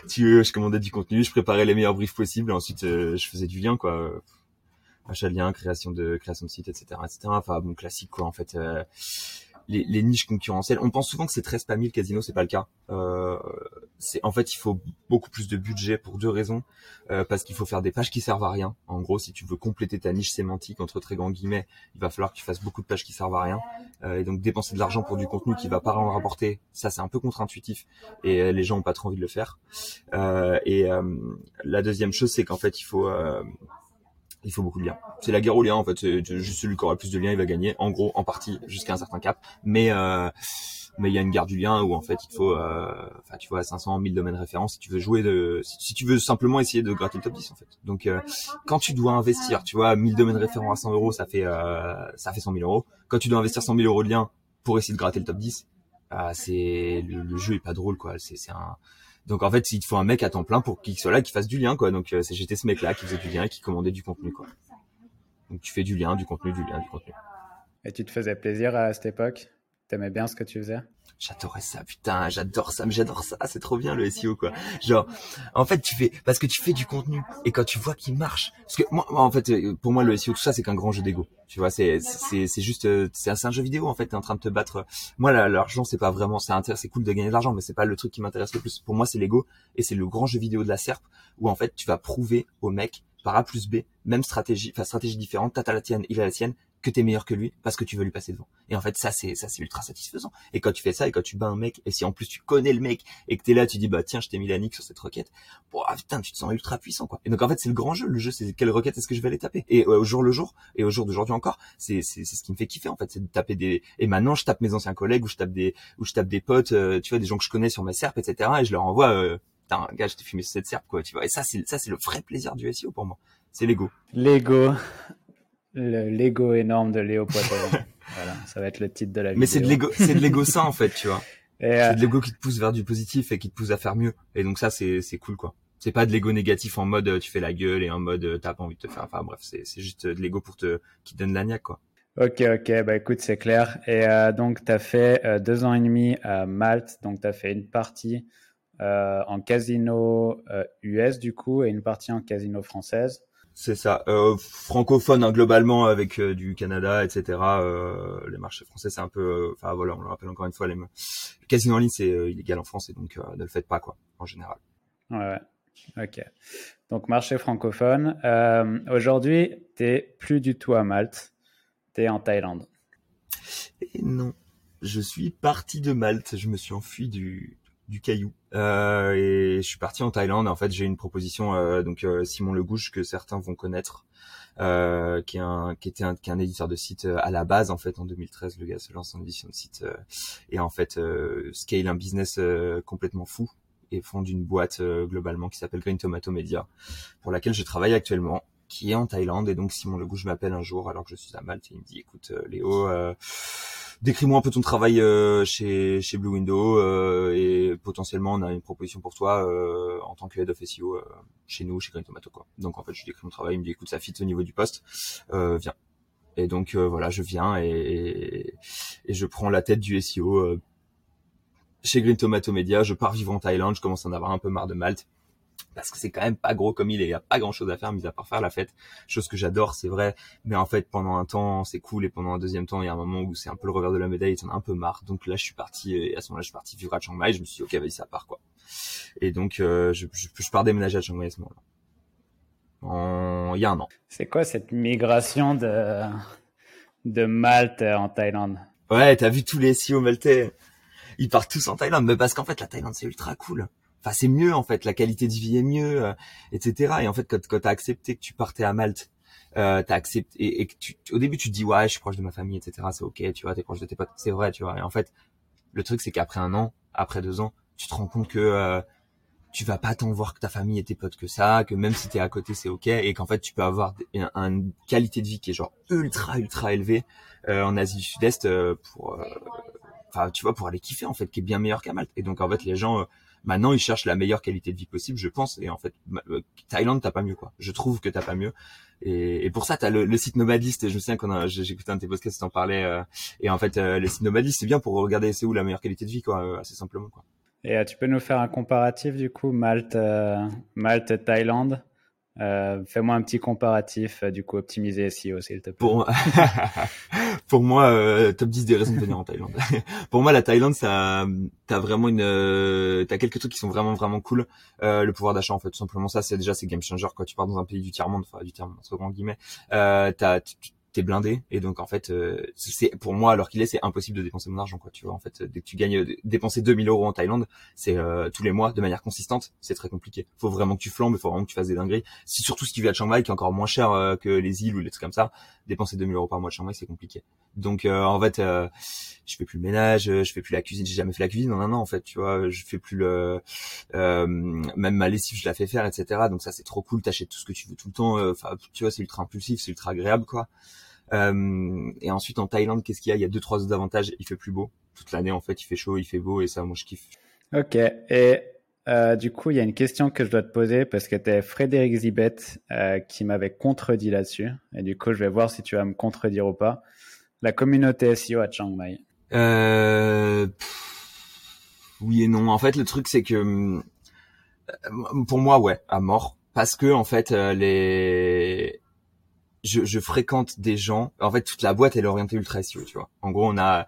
Speaker 2: tu, je commandais du contenu, je préparais les meilleurs briefs possibles, et ensuite euh, je faisais du lien, quoi. Achat de lien, création de création de site, etc., etc. Enfin, bon, classique, quoi. En fait. Euh les, les, niches concurrentielles. On pense souvent que c'est très spammy le casino, c'est pas le cas. Euh, c'est en fait il faut beaucoup plus de budget pour deux raisons. Euh, parce qu'il faut faire des pages qui servent à rien. En gros, si tu veux compléter ta niche sémantique entre très grands guillemets, il va falloir que tu fasses beaucoup de pages qui servent à rien. Euh, et donc dépenser de l'argent pour du contenu qui va pas en rapporter, ça c'est un peu contre-intuitif et euh, les gens ont pas trop envie de le faire. Euh, et euh, la deuxième chose, c'est qu'en fait il faut il faut beaucoup de liens. C'est la guerre aux liens en fait. Juste celui qui aura le plus de liens, il va gagner. En gros, en partie jusqu'à un certain cap. Mais euh, mais il y a une guerre du lien où en fait il faut, euh, enfin tu vois, 500, 1000 domaines références si tu veux jouer de, si, tu veux simplement essayer de gratter le top 10 en fait. Donc euh, quand tu dois investir, tu vois, 1000 domaines référents à 100 euros, ça fait euh, ça fait 100 000 euros. Quand tu dois investir 100 000 euros de liens pour essayer de gratter le top 10, euh, c'est le, le, jeu est pas drôle quoi. C'est c'est un donc en fait, il te faut un mec à temps plein pour qu'il soit là, qui fasse du lien, quoi. Donc euh, j'étais ce mec-là qui faisait du lien et qui commandait du contenu, quoi. Donc tu fais du lien, du contenu, du lien, du contenu.
Speaker 1: Et tu te faisais plaisir à cette époque? T'aimais bien ce que tu faisais?
Speaker 2: J'adorais ça, putain, j'adore ça, mais j'adore ça, c'est trop bien le SEO quoi. Genre, en fait, tu fais parce que tu fais du contenu et quand tu vois qu'il marche, parce que moi, moi en fait, euh, pour moi le SEO tout ça c'est qu'un grand jeu d'ego. Tu vois, c'est c'est c'est juste euh, c'est un, jeu vidéo en fait, t'es en train de te battre. Moi l'argent c'est pas vraiment c'est c'est cool de gagner de l'argent, mais c'est pas le truc qui m'intéresse le plus. Pour moi c'est l'ego et c'est le grand jeu vidéo de la SERP où en fait tu vas prouver au mec par A plus B, même stratégie, enfin stratégie différente, t'as la tienne, il a la sienne, que t'es meilleur que lui parce que tu veux lui passer devant. Et en fait, ça c'est ça c'est ultra satisfaisant. Et quand tu fais ça et quand tu bats un mec et si en plus tu connais le mec et que t'es là, tu dis bah tiens, je t'ai mis la nique sur cette requête. Bon, ah, putain, tu te sens ultra puissant quoi. Et donc en fait, c'est le grand jeu. Le jeu, c'est quelle requête est-ce que je vais aller taper? Et au jour le jour et au jour d'aujourd'hui encore, c'est c'est ce qui me fait kiffer en fait, c'est de taper des. Et maintenant, je tape mes anciens collègues ou je tape des ou je tape des potes, euh, tu vois, des gens que je connais sur ma serpe, etc. Et je leur envoie. Euh, Putain, gars, je t'ai filmé sur cette serpe, quoi, tu vois. Et ça, c'est, ça, c'est le vrai plaisir du SEO pour moi. C'est l'ego.
Speaker 1: L'ego le Lego énorme de Léo Poitevin. voilà, ça va être le titre de la vidéo.
Speaker 2: Mais c'est de l'ego, c'est de l'ego sain en fait, tu vois. Euh... C'est de l'ego qui te pousse vers du positif et qui te pousse à faire mieux. Et donc ça, c'est c'est cool quoi. C'est pas de l'ego négatif en mode tu fais la gueule et en mode t'as pas envie de te faire. Enfin bref, c'est c'est juste de l'ego pour te qui te donne la niaque quoi.
Speaker 1: Ok, ok, bah écoute, c'est clair. Et euh, donc, tu as fait euh, deux ans et demi à Malte, donc tu as fait une partie euh, en casino US du coup et une partie en casino française.
Speaker 2: C'est ça, euh, francophone hein, globalement avec euh, du Canada, etc. Euh, les marchés français, c'est un peu, enfin voilà, on le rappelle encore une fois, les le casino en ligne c'est illégal en France et donc ne le faites pas quoi, en général.
Speaker 1: Ouais, ok. Donc marché francophone. Aujourd'hui, t'es plus du tout à Malte, t'es en Thaïlande.
Speaker 2: Et non, je suis parti de Malte, je me suis enfui du du caillou. Euh, et je suis parti en Thaïlande. En fait, j'ai une proposition euh, donc euh, Simon Legouche que certains vont connaître, euh, qui est un qui était un, qui est un éditeur de site euh, à la base en fait en 2013. Le gars se lance en édition de site et en fait scale un business complètement fou et fonde une boîte globalement qui s'appelle Green Tomato Media pour laquelle je travaille actuellement qui est en Thaïlande et donc Simon Legouche m'appelle un jour alors que je suis à Malte et il me dit écoute Léo décris-moi un peu ton travail euh, chez chez Blue Window euh, et potentiellement on a une proposition pour toi euh, en tant que head of SEO chez nous chez Green Tomato quoi. Donc en fait je décris mon travail, il me dit écoute ça fit au niveau du poste, viens. Et donc voilà je viens et, et, je prends la tête du SEO chez Green Tomato Media. Je pars vivre en Thaïlande, je commence à en avoir un peu marre de Malte parce que c'est quand même pas gros comme il est, il y a pas grand chose à faire mis à part faire la fête, chose que j'adore, c'est vrai, mais en fait pendant un temps c'est cool. Et pendant un deuxième temps il y a un moment où c'est un peu le revers de la médaille, t'en as un peu marre, donc là je suis parti et à ce moment-là je suis parti vivre à Chiang Mai, je me suis dit ok vas-y ça part quoi, et donc euh, je, je, je, pars déménager à Chiang Mai à ce moment-là, il y a un an.
Speaker 1: C'est quoi cette migration de de Malte en Thaïlande?
Speaker 2: Ouais, t'as vu tous les SEO maltais, ils partent tous en Thaïlande, mais parce qu'en fait la Thaïlande c'est ultra cool enfin c'est mieux en fait, la qualité de vie est mieux, euh, etc. Et en fait quand, quand accepté que tu partais à Malte, euh, t'as accepté et, que tu, au début tu te dis ouais je suis proche de ma famille, etc. C'est ok, tu vois, t'es proche de tes potes, c'est vrai, tu vois. Et en fait le truc c'est qu'après un an, après deux ans, tu te rends compte que euh, tu vas pas tant voir que ta famille et tes potes que ça, que même si t'es à côté c'est ok, et qu'en fait tu peux avoir une, qualité de vie qui est genre ultra ultra élevée euh, en Asie du Sud-Est euh, pour, enfin tu vois pour aller kiffer en fait, qui est bien meilleur qu'à Malte. Et donc en fait les gens Maintenant, ils cherchent la meilleure qualité de vie possible, je pense. Et en fait, euh, Thaïlande, t'as pas mieux, quoi. Je trouve que t'as pas mieux. Et, et pour ça, t'as le, site Nomadiste. Et je me souviens qu'on écouté un de tes podcasts, t'en parlais. Euh, et en fait, euh, le site Nomadiste, c'est bien pour regarder c'est où la meilleure qualité de vie, quoi, assez simplement, quoi.
Speaker 1: Et tu peux nous faire un comparatif du coup, Malte, Malte, Thaïlande? Euh, Fais-moi un petit comparatif, euh, du coup, optimiser SEO, s'il te plaît.
Speaker 2: Pour, moi, euh, top 10 des raisons de venir en Thaïlande. pour moi, la Thaïlande, ça, t'as vraiment une, euh, t'as quelques trucs qui sont vraiment, vraiment cool. le pouvoir d'achat, en fait, tout simplement, ça, c'est déjà, c'est game changer, quand tu pars dans un pays du tiers-monde, enfin, du tiers-monde, entre guillemets. t'as, t'es blindé. Et donc en fait euh, c'est pour moi alors qu'il est c'est impossible de dépenser mon argent quoi tu vois en fait. Dès que tu gagnes dépenser 2000 euros en Thaïlande c'est euh, tous les mois de manière consistante c'est très compliqué. Faut vraiment que tu flambes faut vraiment que tu fasses des dingueries. Si surtout ce qui vit à Chiang Mai qui est encore moins cher euh, que les îles ou les trucs comme ça dépenser 2000 euros par mois à Chiang Mai c'est compliqué. Donc en fait je fais plus le ménage je fais plus la cuisine j'ai jamais fait la cuisine en un an en fait tu vois. Je fais plus le même ma lessive je la fais faire etc donc ça c'est trop cool. T'achètes tout ce que tu veux tout le temps enfin tu vois c'est ultra impulsif c'est ultra agréable quoi euh, et ensuite en Thaïlande, qu'est-ce qu'il y a? Il y a deux trois autres avantages. Il fait plus beau toute l'année en fait. Il fait chaud, il fait beau et ça, moi je kiffe.
Speaker 1: Ok. Et euh, du coup, il y a une question que je dois te poser parce que tu Frédéric Zibet euh, qui m'avait contredit là-dessus. Et du coup, je vais voir si tu vas me contredire ou pas. La communauté SEO à Chiang Mai.
Speaker 2: Euh, oui et non. En fait, le truc c'est que euh, pour moi, ouais, à mort. Parce que en fait, les je, je, fréquente des gens. En fait, toute la boîte elle est orientée ultra SEO, tu vois. En gros, on a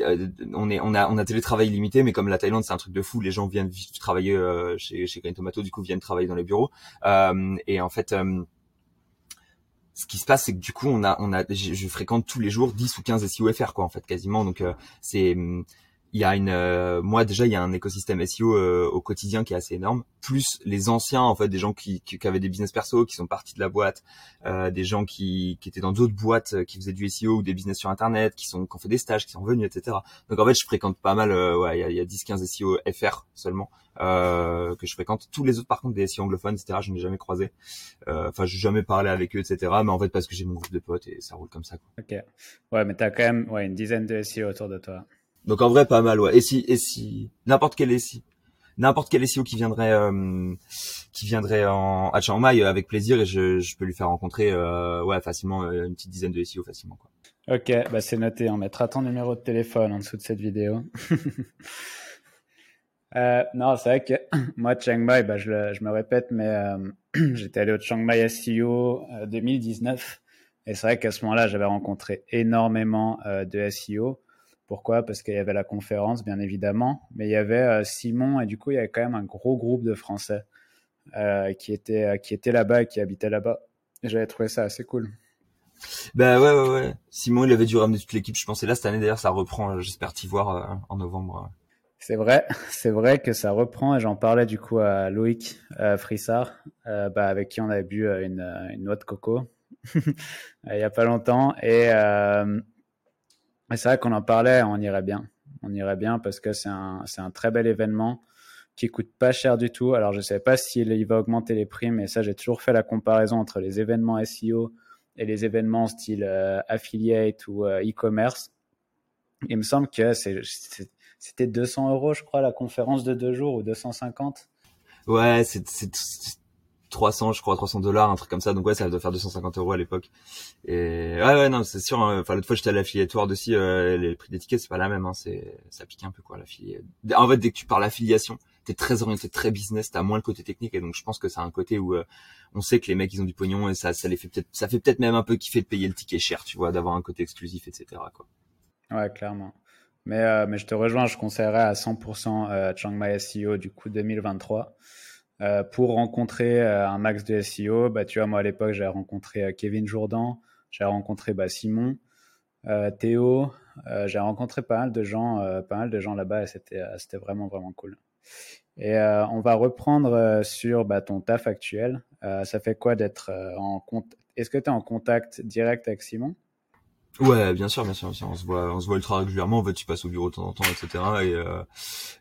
Speaker 2: euh, on est on a on a télétravail illimité mais comme la Thaïlande c'est un truc de fou les gens viennent travailler euh, chez chez Green Tomato du coup viennent travailler dans les bureaux euh, et en fait euh, ce qui se passe c'est que du coup on a on a je, fréquente tous les jours 10 ou 15 SEO FR quoi en fait quasiment donc c'est il y a une euh, moi déjà il y a un écosystème SEO euh, au quotidien qui est assez énorme plus les anciens en fait des gens qui, qui, qui avaient des business perso qui sont partis de la boîte euh, des gens qui, qui étaient dans d'autres boîtes qui faisaient du SEO ou des business sur internet qui sont qui ont fait des stages qui sont venus etc donc en fait je fréquente pas mal ouais il y a, y a 10 15 SEO FR seulement euh, que je fréquente. Tous les autres, par contre, des SEO anglophones, etc., je n'ai jamais croisé. Enfin, je n'ai jamais parlé avec eux, etc. Mais en fait, parce que j'ai mon groupe de potes et ça roule comme ça. Quoi.
Speaker 1: Ok. Ouais, mais tu as quand même ouais, une dizaine de SEO autour de toi.
Speaker 2: Donc en vrai pas mal ouais. Et si et si n'importe quel SEO n'importe quel SEO qui viendrait euh, qui viendrait en à Chiang Mai euh, avec plaisir et je, je peux lui faire rencontrer euh, ouais facilement euh, une petite dizaine de SEO facilement quoi.
Speaker 1: Ok, bah c'est noté. On mettra ton numéro de téléphone en dessous de cette vidéo. euh, non, c'est vrai que moi Chiang Mai, bah, je, je me répète, mais j'étais allé au Chiang Mai SEO 2019 et c'est vrai qu'à ce moment-là, j'avais rencontré énormément de SEO. Pourquoi? Parce qu'il y avait la conférence, bien évidemment, mais il y avait euh, Simon et du coup, il y avait quand même un gros groupe de Français euh, qui étaient euh, qui étaient là-bas et qui habitaient là-bas. J'avais trouvé ça assez cool.
Speaker 2: Ben ouais, ouais, ouais. Simon, il avait dû ramener toute l'équipe, je pensais là cette année d'ailleurs, ça reprend. J'espère t'y voir en novembre.
Speaker 1: C'est vrai, c'est vrai que ça reprend et j'en parlais du coup à Loïc Frissard, bah, avec qui on avait bu une, une noix de coco il y a pas longtemps et c'est vrai qu'on en parlait, on irait bien. On irait bien parce que c'est un, un très bel événement qui coûte pas cher du tout. Alors, je sais pas s'il va augmenter les prix, mais ça, j'ai toujours fait la comparaison entre les événements SEO et les événements style euh, affiliate ou euh, e-commerce. Il me semble que c'était 200 euros, je crois, la conférence de deux jours ou 250.
Speaker 2: Ouais, c'est 300, je crois, 300 dollars, un truc comme ça. Donc ouais, ça doit faire 250 euros à l'époque. Et ouais, ouais, non, c'est sûr. Hein. Enfin, l'autre fois, j'étais à l'affiliatoire aussi. Euh, les prix d'étiquette, c'est pas la même. Hein. C'est, ça pique un peu quoi l'affiliation. En fait, dès que tu parles affiliation, t'es très orienté, très business. T'as moins le côté technique. Et donc, je pense que c'est un côté où euh, on sait que les mecs, ils ont du pognon et ça, ça les fait peut-être, ça fait peut-être même un peu kiffer de payer le ticket cher, tu vois, d'avoir un côté exclusif, etc. Quoi.
Speaker 1: Ouais, clairement. Mais, euh, mais je te rejoins, je conseillerais à 100% euh, Chiang Mai SEO du coup 2023. Euh, pour rencontrer euh, un max de SEO, bah, tu vois, moi à l'époque, j'ai rencontré euh, Kevin Jourdan, j'ai rencontré bah, Simon, Théo, j'ai rencontré pas mal de gens, pas mal de gens là-bas et c'était, c'était vraiment, vraiment cool. Et on va reprendre sur bah, ton taf actuel. ça fait quoi d'être en contact Est-ce que tu es en contact direct avec Simon?
Speaker 2: Ouais, bien sûr, bien sûr, bien sûr. On se voit, on se voit ultra régulièrement. En fait, tu passes au bureau de temps en temps, etc. Et euh,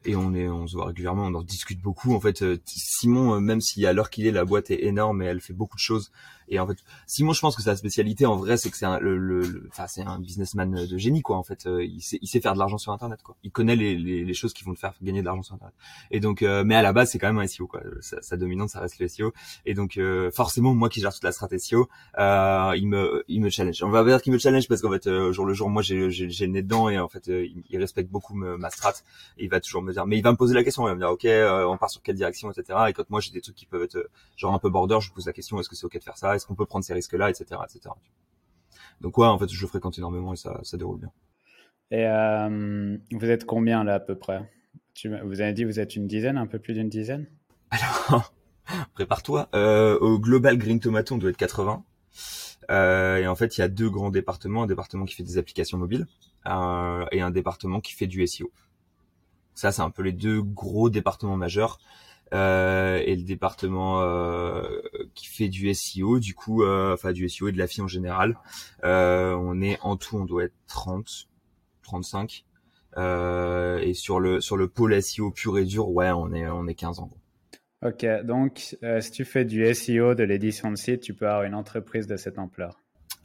Speaker 2: et on est, on se voit régulièrement. On en discute beaucoup. En fait, Simon, même si à l'heure qu'il est, la boîte est énorme et elle fait beaucoup de choses. Et en fait, Simon, je pense que sa spécialité, en vrai, c'est que c'est un, le, le, enfin, c'est un businessman de génie, quoi. En fait, euh, il sait, il sait faire de l'argent sur Internet, quoi. Il connaît les, les, les, choses qui vont le faire gagner de l'argent sur Internet. Et donc, euh, mais à la base, c'est quand même un SEO, quoi. Sa, sa, dominante, ça reste le SEO. Et donc, euh, forcément, moi qui gère toute la stratégie SEO, il me, il me challenge. On va dire qu'il me challenge parce qu'en fait, au jour le jour, moi, j'ai, j'ai, le nez dedans et en fait, il, il, respecte beaucoup ma strat. Et il va toujours me dire, mais il va me poser la question, il va me dire, ok, on part sur quelle direction, etc. Et quand moi j'ai des trucs qui peuvent être genre un peu border, je pose la question, est-ce que c'est ok de faire ça, est-ce qu'on peut prendre ces risques là, etc., etc. Donc ouais, en fait, je fréquente énormément et ça, ça déroule bien.
Speaker 1: Et euh, vous êtes combien là à peu près? Tu, Vous avez dit vous êtes une dizaine, un peu plus d'une dizaine?
Speaker 2: Alors, prépare-toi. Euh, au Global Green Tomato, on doit être 80. Euh, et en fait, il y a deux grands départements, un département qui fait des applications mobiles euh, et un département qui fait du SEO. Ça, c'est un peu les deux gros départements majeurs. Euh, et le département euh, qui fait du SEO, du coup, euh, enfin du SEO et de la FI en général. on est en tout, on doit être 30, 35. et sur le sur le pôle SEO pur et dur, ouais, on est on est 15 ans.
Speaker 1: Ok, donc si tu fais du SEO, de l'édition de site, tu peux avoir une entreprise de cette ampleur.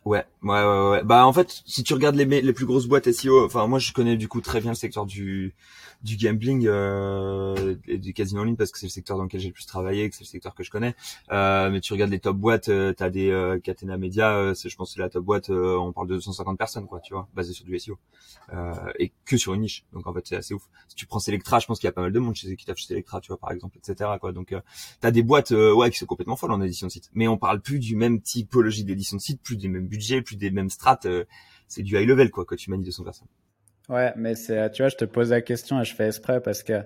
Speaker 2: Ouais, ouais, ouais. Bah en fait, si tu regardes les, les plus grosses boîtes SEO, enfin moi je connais du coup très bien le secteur du du gambling euh, et du casino en ligne parce que c'est le secteur dans lequel j'ai le plus travaillé, que c'est le secteur que je connais. Euh, mais tu regardes les top boîtes, euh, t'as des euh, Catena Media, euh, je pense c'est la top boîte, euh, on parle de 250 personnes quoi, tu vois, basé sur du SEO euh, et que sur une niche. Donc en fait c'est assez ouf. Si tu prends Selectra, je pense qu'il y a pas mal de monde chez qui chez Selectra, tu vois par exemple, etc. quoi. Donc t'as des boîtes ouais qui sont complètement folles en édition de site, mais on parle plus du même typologie d'édition de site, plus des mêmes budgets, plus des mêmes strates. c'est du high level quoi quand tu manies 200 personnes.
Speaker 1: Ouais, mais c'est, tu vois, je te pose la question et je fais exprès parce que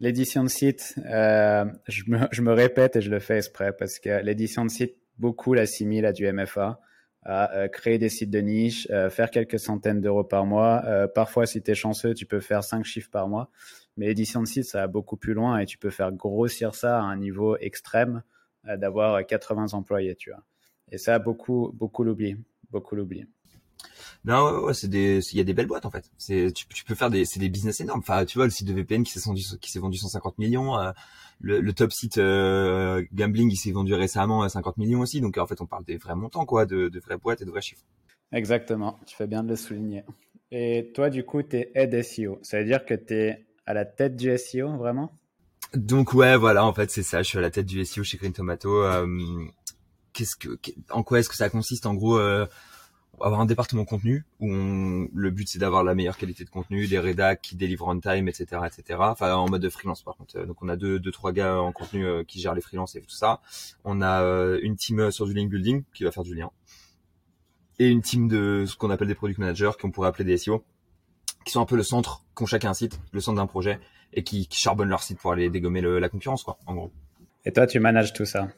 Speaker 1: l'édition de site, euh, je, me, répète et je le fais exprès parce que l'édition de site, beaucoup l'assimile à du MFA, à euh, créer des sites de niche, euh, faire quelques centaines d'euros par mois. Euh, parfois, si tu es chanceux, tu peux faire cinq chiffres par mois. Mais l'édition de site, ça va beaucoup plus loin et tu peux faire grossir ça à un niveau extrême, euh, d'avoir 80 employés, tu vois. Et ça, beaucoup, beaucoup l'oublient. Beaucoup l'oublient.
Speaker 2: Non, ouais, c'est des, il y a des belles boîtes en fait. C'est, tu, tu peux faire des, c'est des business énormes. Enfin, tu vois, le site de VPN qui s'est vendu, qui s'est vendu 150 millions. Euh, le, le, top site euh, gambling, il s'est vendu récemment à 50 millions aussi. Donc en fait, on parle des vrais montants, quoi, de, de vraies boîtes et de vrais chiffres.
Speaker 1: Exactement. Tu fais bien de le souligner. Et toi, du coup, tu es head SEO. Ça veut dire que tu es à la tête du SEO, vraiment?
Speaker 2: Donc ouais, voilà, en fait, c'est ça. Je suis à la tête du SEO chez Green Tomato. Euh, qu'est-ce que, en quoi est-ce que ça consiste En gros, euh, avoir un département contenu où le but c'est d'avoir la meilleure qualité de contenu, des rédacs qui délivrent on time, etc., etc. Enfin en mode de freelance par contre. Donc on a deux, deux trois gars en contenu euh, qui gèrent les freelances et tout ça. On a euh, une team sur du link building qui va faire du lien et une team de ce qu'on appelle des product managers qu'on pourrait appeler des SEO qui sont un peu le centre, qui ont chacun un site, le centre d'un projet et qui, qui, charbonnent leur site pour aller dégommer la concurrence quoi, en gros.
Speaker 1: Et toi tu manages tout ça?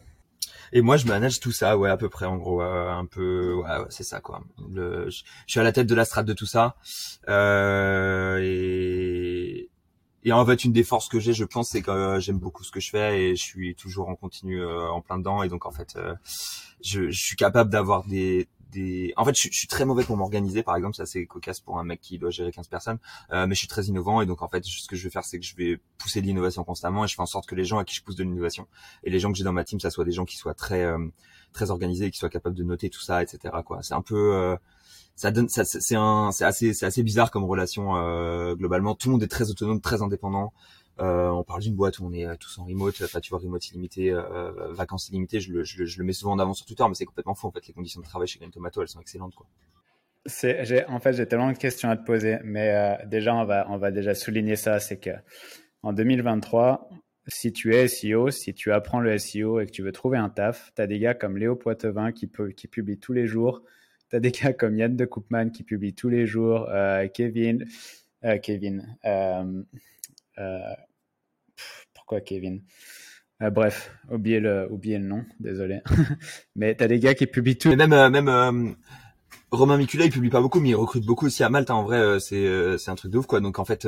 Speaker 2: Et moi, je manage tout ça, ouais, à peu près, en gros, euh, un peu, ouais, ouais c'est ça, quoi. Je, suis à la tête de la strate de tout ça, euh, et et en fait, une des forces que j'ai, je pense, c'est que euh, j'aime beaucoup ce que je fais et je suis toujours en continu, euh, en plein dedans, et donc en fait, euh, je, je, suis capable d'avoir des en fait je, suis très mauvais pour m'organiser par exemple c'est cocasse pour un mec qui doit gérer 15 personnes euh, mais je suis très innovant et donc en fait ce que je vais faire c'est que je vais pousser de l'innovation constamment et je fais en sorte que les gens à qui je pousse de l'innovation et les gens que j'ai dans ma team ça soit des gens qui soient très euh, très organisés qui soient capables de noter tout ça etc quoi c'est un peu euh, ça donne, ça, c'est un, c'est assez, c'est assez bizarre comme relation globalement. Tout le monde est très autonome, très indépendant. Euh, on parle d'une boîte où on est euh, tous en remote, tu vois remote illimité, euh, vacances illimitées, je le, mets souvent en avant sur Twitter, mais c'est complètement faux en fait. Les conditions de travail chez Game Tomato, elles sont excellentes
Speaker 1: en fait, j'ai tellement de questions à te poser, mais déjà on va, déjà souligner ça, c'est que en 2023, si tu es SEO, si tu apprends le SEO et que tu veux trouver un taf, tu as des gars comme Léo Poitevin qui, publie tous les jours, tu as des gars comme Yann de Koopman qui publie tous les jours, Kevin, Kevin, euh, pourquoi Kevin? Euh, bref, oubliez le, oubliez le nom, désolé. mais t'as des gars qui publient tout.
Speaker 2: Et même, euh, même Romain Micula, il publie pas beaucoup, mais il recrute beaucoup aussi à Malte. Hein. En vrai, c'est c'est un truc de ouf, quoi. Donc en fait,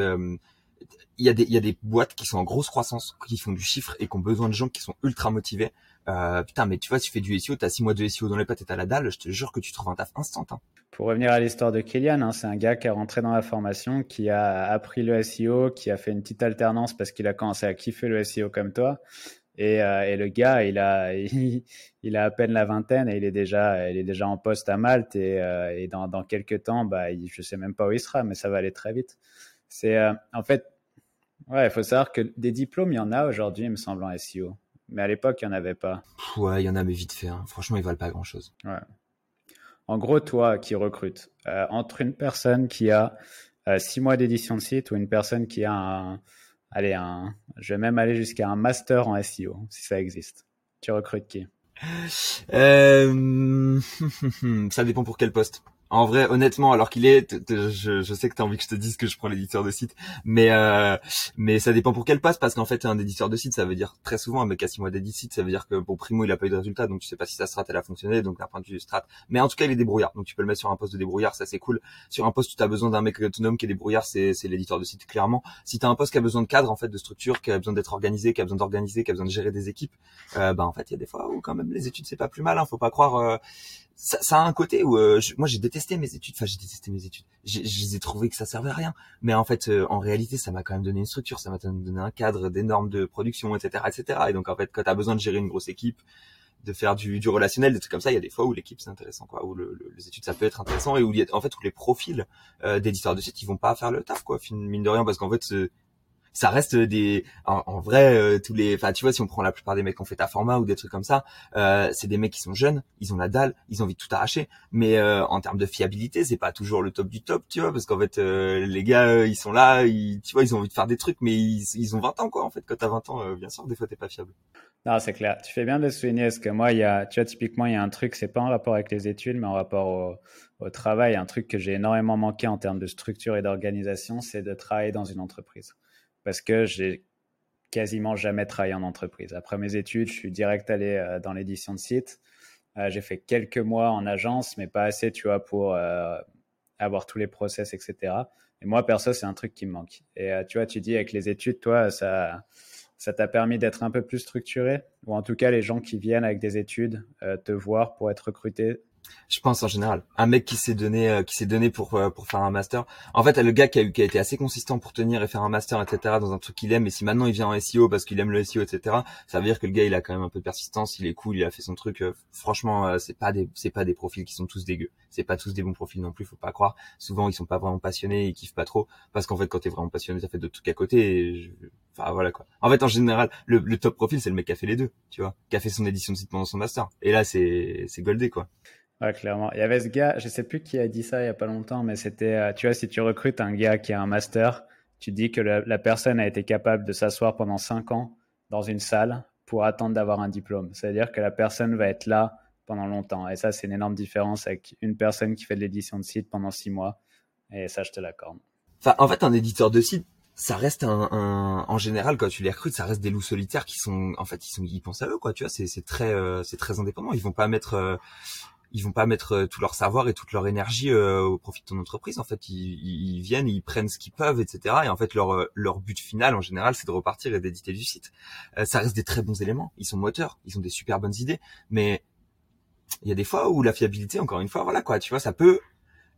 Speaker 2: il y a des il y a des boîtes qui sont en grosse croissance, qui font du chiffre et qui ont besoin de gens qui sont ultra motivés. Euh, putain, mais tu vois, si tu fais du SEO, t'as six mois de SEO dans les pattes et t'as la dalle, je te jure que tu trouves un taf instant. Hein.
Speaker 1: Pour revenir à l'histoire de Kylian, hein, c'est un gars qui est rentré dans la formation, qui a appris le SEO, qui a fait une petite alternance parce qu'il a commencé à kiffer le SEO comme toi. Et, euh, et le gars, il a, il, a à peine la vingtaine et il est déjà, il est déjà en poste à Malte et, euh, dans, quelques temps, bah, il, je sais même pas où il sera, mais ça va aller très vite. C'est, en fait, ouais, il faut savoir que des diplômes, il y en a aujourd'hui, il me semble, en SEO. Mais à l'époque, il n'y en avait pas.
Speaker 2: Ouais, il y en a, mais vite fait. Hein. Franchement, ils valent pas grand-chose.
Speaker 1: Ouais. En gros, toi qui recrutes, euh, entre une personne qui a euh, six mois d'édition de site ou une personne qui a un, allez, un, je vais même aller jusqu'à un master en SEO, si ça existe. Tu recrutes qui?
Speaker 2: Euh... Ça dépend pour quel poste. En vrai, honnêtement, alors qu'il est, je, je, sais que tu as envie que je te dise que je prends l'éditeur de site, mais euh, mais ça dépend pour quel passe, parce qu'en fait, un éditeur de site, ça veut dire très souvent un mec à 6 mois d'édit ça veut dire que pour primo, il a pas eu de résultat, donc tu sais pas si sa strat elle a fonctionné, donc d'un point de vue strat. Mais en tout cas, il est débrouillard, donc tu peux le mettre sur un poste de débrouillard, ça c'est cool. Sur un poste tu as besoin d'un mec autonome qui est débrouillard, c'est c'est l'éditeur de site clairement. Si tu as un poste qui a besoin de cadre, en fait, de structure, qui a besoin d'être organisé, qui a besoin d'organiser, qui a besoin de gérer des équipes, euh, bah en fait, il y a des fois où quand même les études c'est pas plus mal, hein, faut pas croire. Euh, ça, ça, a un côté où euh, moi j'ai détesté mes études. Enfin, j'ai détesté mes études. Je les ai trouvé que ça servait à rien. Mais en fait, euh, en réalité, ça m'a quand même donné une structure, ça m'a donné un cadre, des normes de production, etc., etc. Et donc en fait, quand t'as besoin de gérer une grosse équipe, de faire du, du relationnel, des trucs comme ça, il y a des fois où l'équipe c'est intéressant, quoi, où le, les études ça peut être intéressant et où en fait où les profils euh, d'éditeurs de sites ils vont pas faire le taf, quoi, mine de rien, parce qu'en fait ça reste des en, vrai euh, tous les enfin tu vois si on prend la plupart des mecs qui ont fait ta format ou des trucs comme ça euh, c'est des mecs qui sont jeunes ils ont la dalle ils ont envie de tout arracher. Mais euh, en termes de fiabilité c'est pas toujours le top du top tu vois parce qu'en fait euh, les gars ils sont là ils, tu vois ils ont envie de faire des trucs mais ils, ils ont 20 ans quoi en fait. Quand t'as 20 ans bien sûr des fois t'es pas fiable.
Speaker 1: Non c'est clair. Tu fais bien de souligner parce que moi il y a tu vois typiquement il y a un truc c'est pas en rapport avec les études mais en rapport au au travail, un truc que j'ai énormément manqué en termes de structure et d'organisation, c'est de travailler dans une entreprise parce que j'ai quasiment jamais travaillé en entreprise. Après mes études, je suis direct allé euh, dans l'édition de site. Euh, j'ai fait quelques mois en agence, mais pas assez, tu vois, pour euh, avoir tous les process, etc. Et moi, perso, c'est un truc qui me manque. Et tu vois, tu dis avec les études, toi, ça, ça t'a permis d'être un peu plus structuré, ou en tout cas, les gens qui viennent avec des études te voir pour être recrutés,
Speaker 2: je pense en général, un mec qui s'est donné, euh, qui s'est donné pour euh, pour faire un master. En fait, le gars qui a eu, qui a été assez consistant pour tenir et faire un master, etc. dans un truc qu'il aime. Et si maintenant il vient en SEO parce qu'il aime le SEO, etc. Ça veut dire que le gars il a quand même un peu de persistance, il est cool, il a fait son truc. Euh, franchement, c'est pas des, c'est pas des profils qui sont tous dégueux. C'est pas tous des bons profils non plus, faut pas croire. Souvent ils sont pas vraiment passionnés, ils kiffent pas trop parce qu'en fait quand t'es vraiment passionné, ça fait d'autres trucs à côté. Enfin voilà quoi. En fait en général, le, le top profil c'est le mec qui a fait les deux, tu vois, qui a fait son édition de site pendant son master. Et là c'est c'est goldé quoi.
Speaker 1: Ouais, clairement. Il y avait ce gars, je sais plus qui a dit ça il y a pas longtemps, mais c'était, euh, tu vois, si tu recrutes un gars qui a un master, tu dis que la, personne a été capable de s'asseoir pendant cinq ans dans une salle pour attendre d'avoir un diplôme. C'est-à-dire que la personne va être là pendant longtemps. Et ça, c'est une énorme différence avec une personne qui fait de l'édition de site pendant six mois. Et ça, je te l'accorde.
Speaker 2: Enfin, en fait, un éditeur de site, ça reste un, un, en général quand tu les recrutes ça reste des loups solitaires qui sont en fait ils sont ils pensent à eux quoi tu vois c'est c'est très euh, c'est très indépendant ils vont pas mettre euh, ils vont pas mettre euh, tout leur savoir et toute leur énergie euh, au profit de ton entreprise. En fait, ils, ils viennent, ils prennent ce qu'ils peuvent, etc. Et en fait, leur euh, leur but final, en général, c'est de repartir et d'éditer du site. ça reste des très bons éléments. Ils sont moteurs, ils ont des super bonnes idées, mais il y a des fois où la fiabilité, encore une fois, voilà quoi, tu vois, ça peut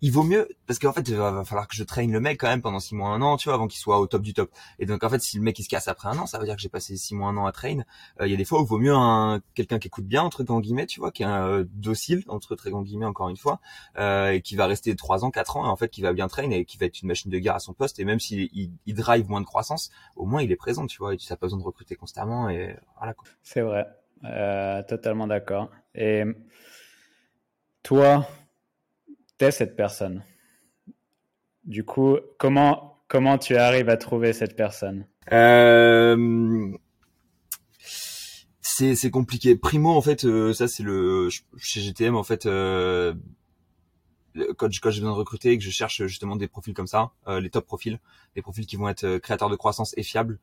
Speaker 2: il vaut mieux parce qu'en fait il va, falloir que je traîne le mec quand même pendant six mois un an tu vois avant qu'il soit au top du top. Et donc en fait si le mec il se casse après un an ça veut dire que j'ai passé six mois un an à train euh, il y a des fois où il vaut mieux un quelqu'un qui écoute bien entre guillemets tu vois qui est un, euh, docile entre très grands guillemets encore une fois euh, et qui va rester trois ans quatre ans et en fait qui va bien train et qui va être une machine de guerre à son poste. Et même s'il il, drive moins de croissance au moins il est présent tu vois et tu n'as pas besoin de recruter constamment et voilà
Speaker 1: c'est vrai. Totalement d'accord. Et toi t'es cette personne du coup, comment, comment tu arrives à trouver cette personne?
Speaker 2: Euh, C'est compliqué. Primo, en fait, euh, ça c'est le chez GTM en fait. Euh, quand, j'ai besoin de recruter et que je cherche justement des profils comme ça, euh, les top profils, des profils qui vont être euh, créateurs de croissance et fiables.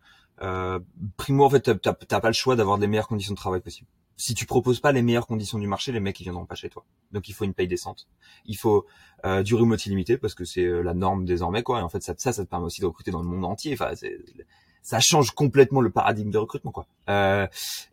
Speaker 2: Primo, en fait, t'as pas le choix d'avoir les meilleures conditions de travail possibles si tu proposes pas les meilleures conditions du marché, les mecs ils viendront pas chez toi. Donc il faut une paye décente. Il faut euh, du remote illimité parce que c'est euh, la norme désormais quoi. Et en fait ça, ça, ça te permet aussi de recruter dans le monde entier. Enfin, ça change complètement le paradigme de recrutement quoi. Euh,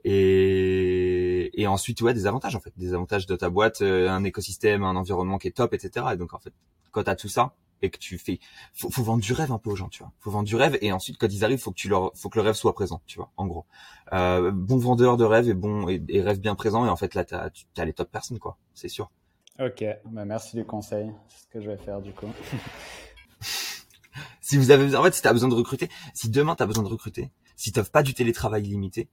Speaker 2: et, et ensuite ouais des avantages en fait, des avantages de ta boîte, euh, un écosystème, un environnement qui est top, etc. Et donc en fait quand t'as tout ça, et que tu fais faut, faut vendre du rêve un peu aux gens tu vois. Faut vendre du rêve et ensuite quand ils arrivent faut que tu leur faut que le rêve soit présent tu vois en gros. Euh, bon vendeur de rêve et bon et, rêve bien présent et en fait là t'as as les top personnes quoi c'est sûr.
Speaker 1: Ok bah merci du conseil. C'est ce que je vais faire du coup.
Speaker 2: Si vous avez en fait si t'as besoin de recruter si demain t'as besoin de recruter si t'offres pas du télétravail illimité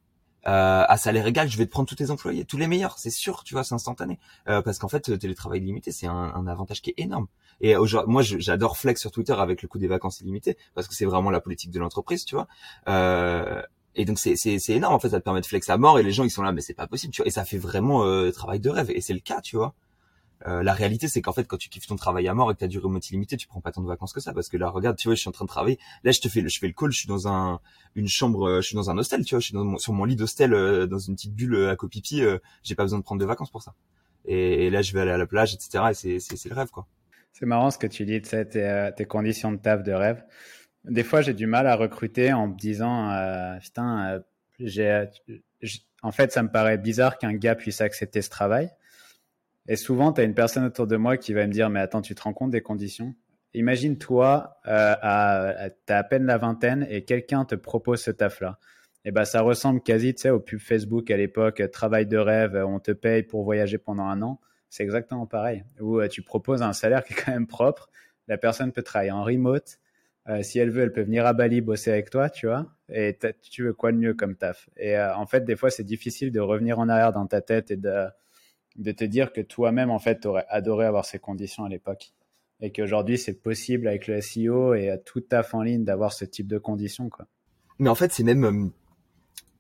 Speaker 2: euh, à salaire égal, je vais te prendre tous tes employés, tous les meilleurs, c'est sûr, tu vois, c'est instantané. Euh, parce qu'en fait, télétravail limité, c'est un, un, avantage qui est énorme. Et aujourd'hui, moi, j'adore Flex sur Twitter avec le coup des vacances illimitées, parce que c'est vraiment la politique de l'entreprise, tu vois. Euh, et donc c'est c'est énorme en fait, ça te permet de flex à mort et les gens ils sont là mais c'est pas possible, tu vois. Et ça fait vraiment euh, travail de rêve et c'est le cas, tu vois. Euh, la réalité, c'est qu'en fait, quand tu kiffes ton travail à mort et que tu as du remote illimité, tu prends pas tant de vacances que ça. Parce que là, regarde, tu vois, je suis en train de travailler. Là, je te fais, le, je fais le call. Je suis dans un, une chambre, euh, je suis dans un hostel, tu vois. Je suis dans sur mon lit d'hostel, euh, dans une petite bulle à copipi. J'ai pas besoin de prendre de vacances pour ça. Et, là, je vais aller à la plage, etc. Et c'est, le rêve, quoi.
Speaker 1: C'est marrant ce que tu dis, tu tes, tes conditions de taf de rêve. Des fois, j'ai du mal à recruter en me disant, putain, j'ai, en fait, ça me paraît bizarre qu'un gars puisse accepter ce travail et souvent, tu as une personne autour de moi qui va me dire, mais attends, tu te rends compte des conditions? Imagine toi, euh, à, t'as à peine la vingtaine et quelqu'un te propose ce taf-là. Et eh ben, ça ressemble quasi, tu sais, au pub Facebook à l'époque, travail de rêve, on te paye pour voyager pendant un an. C'est exactement pareil. Où euh, tu proposes un salaire qui est quand même propre. La personne peut travailler en remote. Euh, si elle veut, elle peut venir à Bali bosser avec toi, tu vois. Et tu veux quoi de mieux comme taf? Et euh, en fait, des fois, c'est difficile de revenir en arrière dans ta tête et de de te dire que toi-même, en fait, tu aurais adoré avoir ces conditions à l'époque. Et qu'aujourd'hui, c'est possible avec le SEO et tout taf en ligne d'avoir ce type de conditions. Quoi.
Speaker 2: Mais en fait, c'est même euh,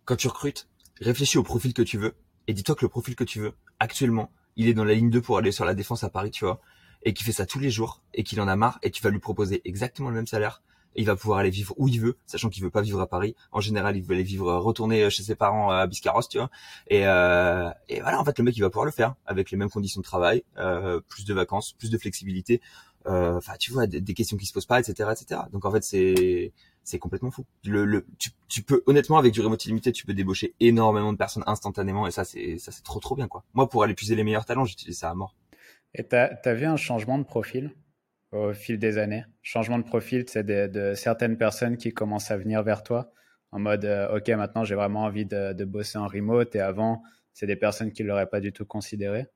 Speaker 2: quand tu recrutes, réfléchis au profil que tu veux et dis-toi que le profil que tu veux, actuellement, il est dans la ligne 2 pour aller sur la défense à Paris, tu vois, et qui fait ça tous les jours et qu'il en a marre et tu vas lui proposer exactement le même salaire il va pouvoir aller vivre où il veut, sachant qu'il veut pas vivre à Paris. En général, il veut aller vivre, retourner chez ses parents à Biscarrosse, tu vois. Et, euh, et voilà, en fait, le mec, il va pouvoir le faire avec les mêmes conditions de travail, euh, plus de vacances, plus de flexibilité. Euh, enfin, tu vois, des, questions qui se posent pas, etc., etc. Donc en fait, c'est c'est complètement fou. Le, le tu, tu, peux honnêtement avec du remote illimité, tu peux débaucher énormément de personnes instantanément et ça c'est ça c'est trop trop bien quoi. Moi pour aller puiser les meilleurs talents, j'utilise ça à mort.
Speaker 1: Et t'as as vu un changement de profil? Au fil des années Changement de profil, c'est de, certaines personnes qui commencent à venir vers toi en mode euh, OK, maintenant j'ai vraiment envie de, bosser en remote et avant, c'est des personnes qui ne l'auraient pas du tout considéré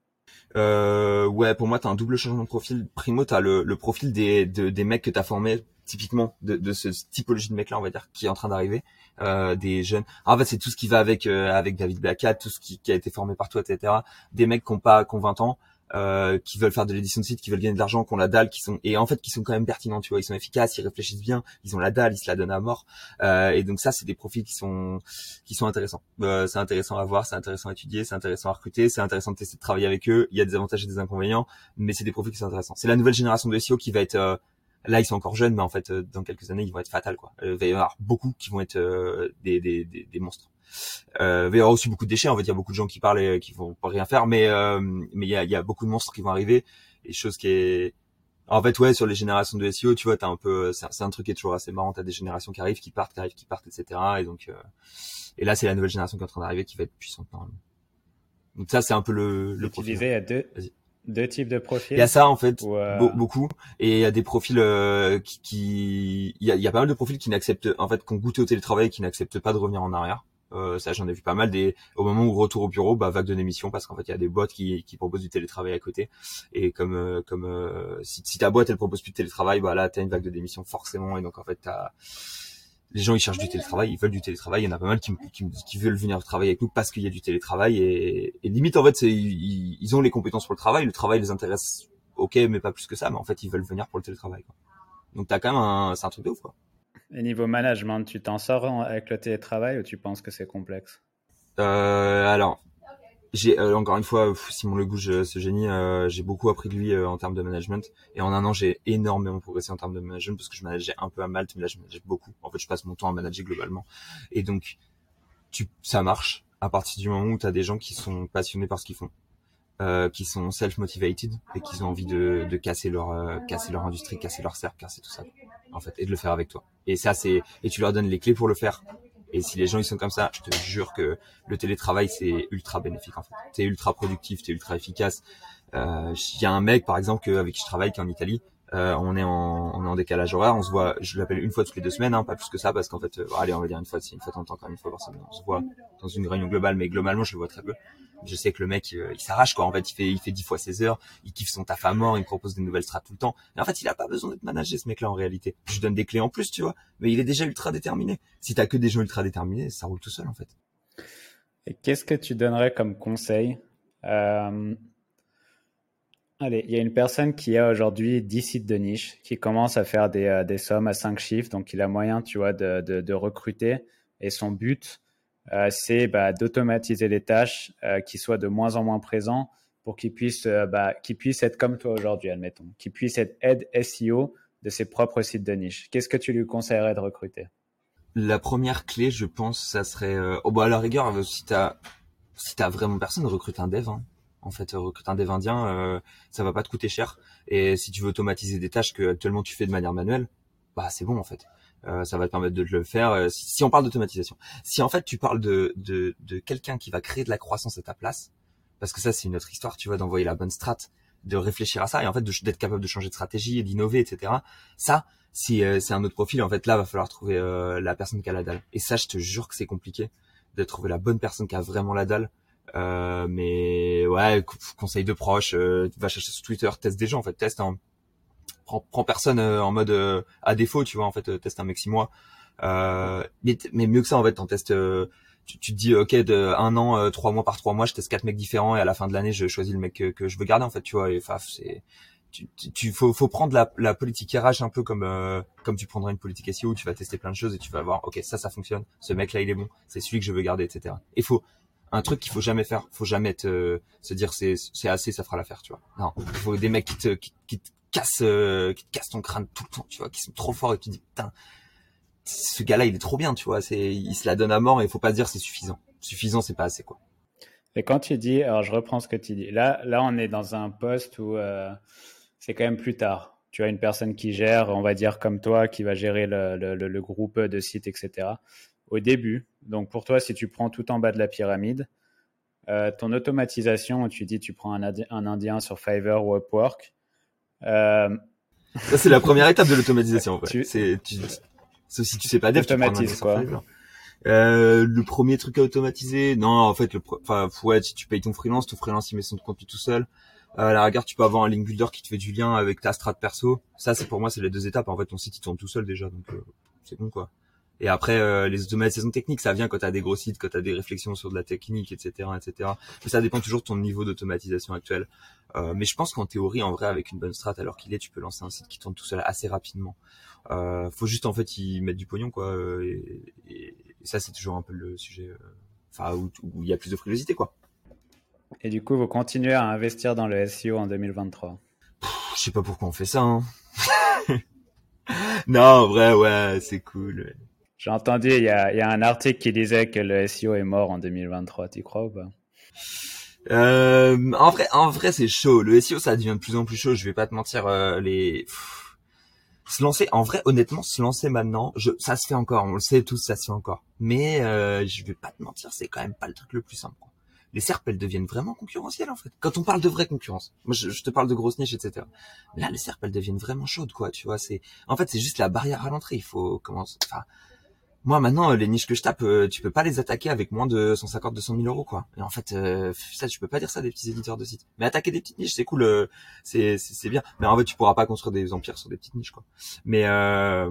Speaker 2: euh, ouais, pour moi, tu as un double changement de profil. Primo, tu as le, profil des, des mecs que tu as formés, typiquement de, de ce typologie de mecs-là, on va dire, qui est en train d'arriver, euh, des jeunes. en fait, c'est tout ce qui va avec euh, avec David Blackat, tout ce qui, qui, a été formé par toi, etc. Des mecs qui ont pas qui ont 20 ans, euh, qui veulent faire de l'édition de site, qui veulent gagner de l'argent, qui ont la dalle, qui sont et en fait qui sont quand même pertinents, tu vois, ils sont efficaces, ils réfléchissent bien, ils ont la dalle, ils se la donnent à mort. Euh, et donc ça, c'est des profils qui sont qui sont intéressants. Euh, c'est intéressant à voir, c'est intéressant à étudier, c'est intéressant à recruter, c'est intéressant de tester de travailler avec eux. Il y a des avantages et des inconvénients, mais c'est des profils qui sont intéressants. C'est la nouvelle génération de SEO qui va être euh, là ils sont encore jeunes mais en fait dans quelques années ils vont être fatals quoi il va y avoir beaucoup qui vont être des, des, des, des monstres euh, il y avoir aussi beaucoup de déchets, on va dire beaucoup de gens qui parlent et qui vont pas rien faire, mais euh, mais il y a, y a beaucoup de monstres qui vont arriver. Et chose qui est en fait ouais sur les générations de SEO tu vois t'as un peu c'est un truc qui est toujours assez marrant. T'as des générations qui arrivent qui partent qui arrivent qui partent etc et donc euh, et là c'est la nouvelle génération qui est en train d'arriver qui va être puissante normalement. Donc ça c'est un peu le le
Speaker 1: il y a deux Deux types de profils.
Speaker 2: Il y a ça en fait,
Speaker 1: euh,
Speaker 2: beaucoup, et il y a des profils euh, qui, il y a, y a, pas mal de profils qui n'acceptent, en fait, qui ont goûté au télétravail et qui n'acceptent pas de revenir en arrière. Euh, ça, j'en ai vu pas mal. Des, au moment où retour au bureau, bah vague de démission parce qu'en fait, il y a des boîtes qui, qui proposent du télétravail à côté. Et comme, euh, comme si, si ta boîte elle propose plus de télétravail, bah là, t'as une vague de démission forcément. Et donc en fait, t'as les gens ils cherchent du télétravail, ils veulent du télétravail. Il y en a pas mal qui, qui, qui veulent venir travailler avec nous parce qu'il y a du télétravail et, limite en fait ils, ils, ont les compétences pour le travail, le travail les intéresse, ok mais pas plus que ça, mais en fait ils veulent venir pour le télétravail. Quoi. Donc t'as quand même un, c'est un truc de ouf quoi.
Speaker 1: Et niveau management, tu t'en sors avec le télétravail ou tu penses que c'est complexe?
Speaker 2: Euh, Alors j'ai euh, encore une fois Simon Legouge ce génie euh, j'ai beaucoup appris de lui euh, en termes de management. Et en un an j'ai énormément progressé en termes de management parce que je manageais un peu à Malte mais là je manageais beaucoup. En fait je passe mon temps à manager globalement. Et donc tu ça marche à partir du moment où tu as des gens qui sont passionnés par ce qu'ils font qui sont self motivated et qui ont envie de, de casser leur casser leur industrie casser leur cercle casser tout ça en fait et de le faire avec toi et ça c'est et tu leur donnes les clés pour le faire et si les gens ils sont comme ça, je te jure que le télétravail c'est ultra bénéfique en fait. T'es ultra productif, t'es ultra efficace. Il euh, y a un mec par exemple avec qui je travaille qui est en Italie. Euh, on est en on est en décalage horaire. On se voit, je l'appelle une fois toutes les deux semaines, hein, pas plus que ça parce qu'en fait, euh, allez on va dire une fois, c'est une fois en temps quand même une fois par semaine. On se voit dans une réunion globale, mais globalement je le vois très peu je sais que le mec il s'arrache quoi. En fait il fait il fait 10 fois ses heures il kiffe son taf à mort il propose des nouvelles strates tout le temps. Mais en fait il a pas besoin d'être managé ce mec là en réalité. Je lui donne des clés en plus tu vois. Mais il est déjà ultra déterminé. Si t'as que des gens ultra déterminés ça roule tout seul en fait.
Speaker 1: Et qu'est-ce que tu donnerais comme conseil euh... Allez, il y a une personne qui a aujourd'hui 10 sites de niche, qui commence à faire des, euh, des sommes à 5 chiffres, donc il a moyen, tu vois, de, de recruter. Et son but, euh, c'est bah, d'automatiser les tâches euh, qui soient de moins en moins présents pour qu'ils puissent, euh, bah, puissent être comme toi aujourd'hui, admettons, qu'ils puissent être aide SEO de ses propres sites de niche. Qu'est-ce que tu lui conseillerais de recruter?
Speaker 2: La première clé, je pense, ça serait, oh bah à la rigueur, si t'as si t'as vraiment personne, recrute un dev. Hein. En fait, recrute un dev indien, euh, ça va pas te coûter cher. Et si tu veux automatiser des tâches que actuellement tu fais de manière manuelle, bah c'est bon en fait. Euh, ça va te permettre de le faire. Euh, si, on parle d'automatisation, si en fait tu parles de, de, de quelqu'un qui va créer de la croissance à ta place, parce que ça c'est une autre histoire, tu vois, d'envoyer la bonne strat, de réfléchir à ça et en fait d'être capable de changer de stratégie et d'innover, etc. Ça, si euh, c'est un autre profil, en fait là va falloir trouver la personne qui a la dalle. Et ça, je te jure que c'est compliqué de trouver la bonne personne qui a vraiment la dalle. mais ouais, conseil de proche, va chercher sur Twitter, teste des gens en fait, teste en prends, personne euh, en mode euh, à défaut, tu vois, en fait, euh, teste un mec six mois. mais, mais mieux que ça, en fait, en test tu, tu, te dis ok de un an trois mois par trois mois je teste quatre mecs différents et à la fin de l'année je choisis le mec que, je veux garder en fait tu vois et faf c'est tu, tu, faut, faut prendre la, la politique RH un peu comme comme tu prendrais une politique SEO où tu vas tester plein de choses et tu vas voir ok ça ça fonctionne ce mec là il est bon c'est celui que je veux garder etc et faut un truc qu'il faut jamais faire faut jamais te, se dire c'est c'est assez ça fera l'affaire tu vois non il faut des mecs qui te qui, qui, casse, euh, qui te casse ton crâne tout le temps, tu vois, qui sont trop forts et tu dis putain, ce gars-là il est trop bien, tu vois, c'est, il se la donne à mort et il faut pas se dire c'est suffisant. Suffisant, c'est pas assez quoi.
Speaker 1: Et quand tu dis, alors je reprends ce que tu dis. Là, là, on est dans un poste où euh, c'est quand même plus tard. Tu as une personne qui gère, on va dire comme toi, qui va gérer le, le, groupe de sites, etc. Au début, donc pour toi, si tu prends tout en bas de la pyramide, euh, ton automatisation, tu dis tu prends un, un Indien sur Fiverr ou Upwork.
Speaker 2: Ça, c'est la première étape de l'automatisation. Tu... C'est, tu... si tu sais pas dev, tu quoi. Euh, le premier truc à automatiser, non, en fait, le, enfin, ouais, si tu payes ton freelance, ton freelance il met son contenu tout seul. Euh, à la rigueur, tu peux avoir un link builder qui te fait du lien avec ta strat perso. Ça, c'est pour moi, c'est les deux étapes. En fait, ton site il tourne tout seul déjà, donc euh, c'est bon quoi. Et après, euh, les automatisations techniques, ça vient quand tu as des gros sites, quand tu as des réflexions sur de la technique, etc., etc. Mais ça dépend toujours de ton niveau d'automatisation actuel. Euh, mais je pense qu'en théorie, en vrai, avec une bonne strat, alors qu'il est, tu peux lancer un site qui tourne tout seul assez rapidement. Euh, faut juste en fait y mettre du pognon, quoi. Euh, et, et, ça, c'est toujours un peu le sujet, euh, enfin où, il y a plus de frilosité, quoi.
Speaker 1: Et du coup, vous continuez à investir dans le SEO en 2023
Speaker 2: Je sais pas pourquoi on fait ça. Hein. non, en vrai, ouais, c'est cool.
Speaker 1: J'ai entendu, il y a, y a, un article qui disait que le SEO est mort en 2023. Tu crois ou pas?
Speaker 2: Euh, En vrai, en vrai, c'est chaud. Le SEO, ça devient de plus en plus chaud. Je vais pas te mentir. Euh, les se lancer, en vrai, honnêtement, se lancer maintenant, je, ça se fait encore. On le sait tous, ça se fait encore. Mais euh, je vais pas te mentir, c'est quand même pas le truc le plus simple. les serpes, elles deviennent vraiment concurrentielles en fait. Quand on parle de vraie concurrence, moi je, te parle de grosses niches, etc. Là, les serpes, elles deviennent vraiment chaudes, quoi. Tu vois, c'est en fait c'est juste la barrière à l'entrée. Il faut commencer. Enfin, moi maintenant les niches que je tape, euh, tu peux pas les attaquer avec moins de 150, 200 000 euros, quoi. Et en fait, euh, ça, tu peux pas dire ça des petits éditeurs de sites. Mais attaquer des petites niches, c'est cool, euh, c'est c'est bien. Mais en fait, tu pourras pas construire des empires sur des petites niches, quoi. Mais euh,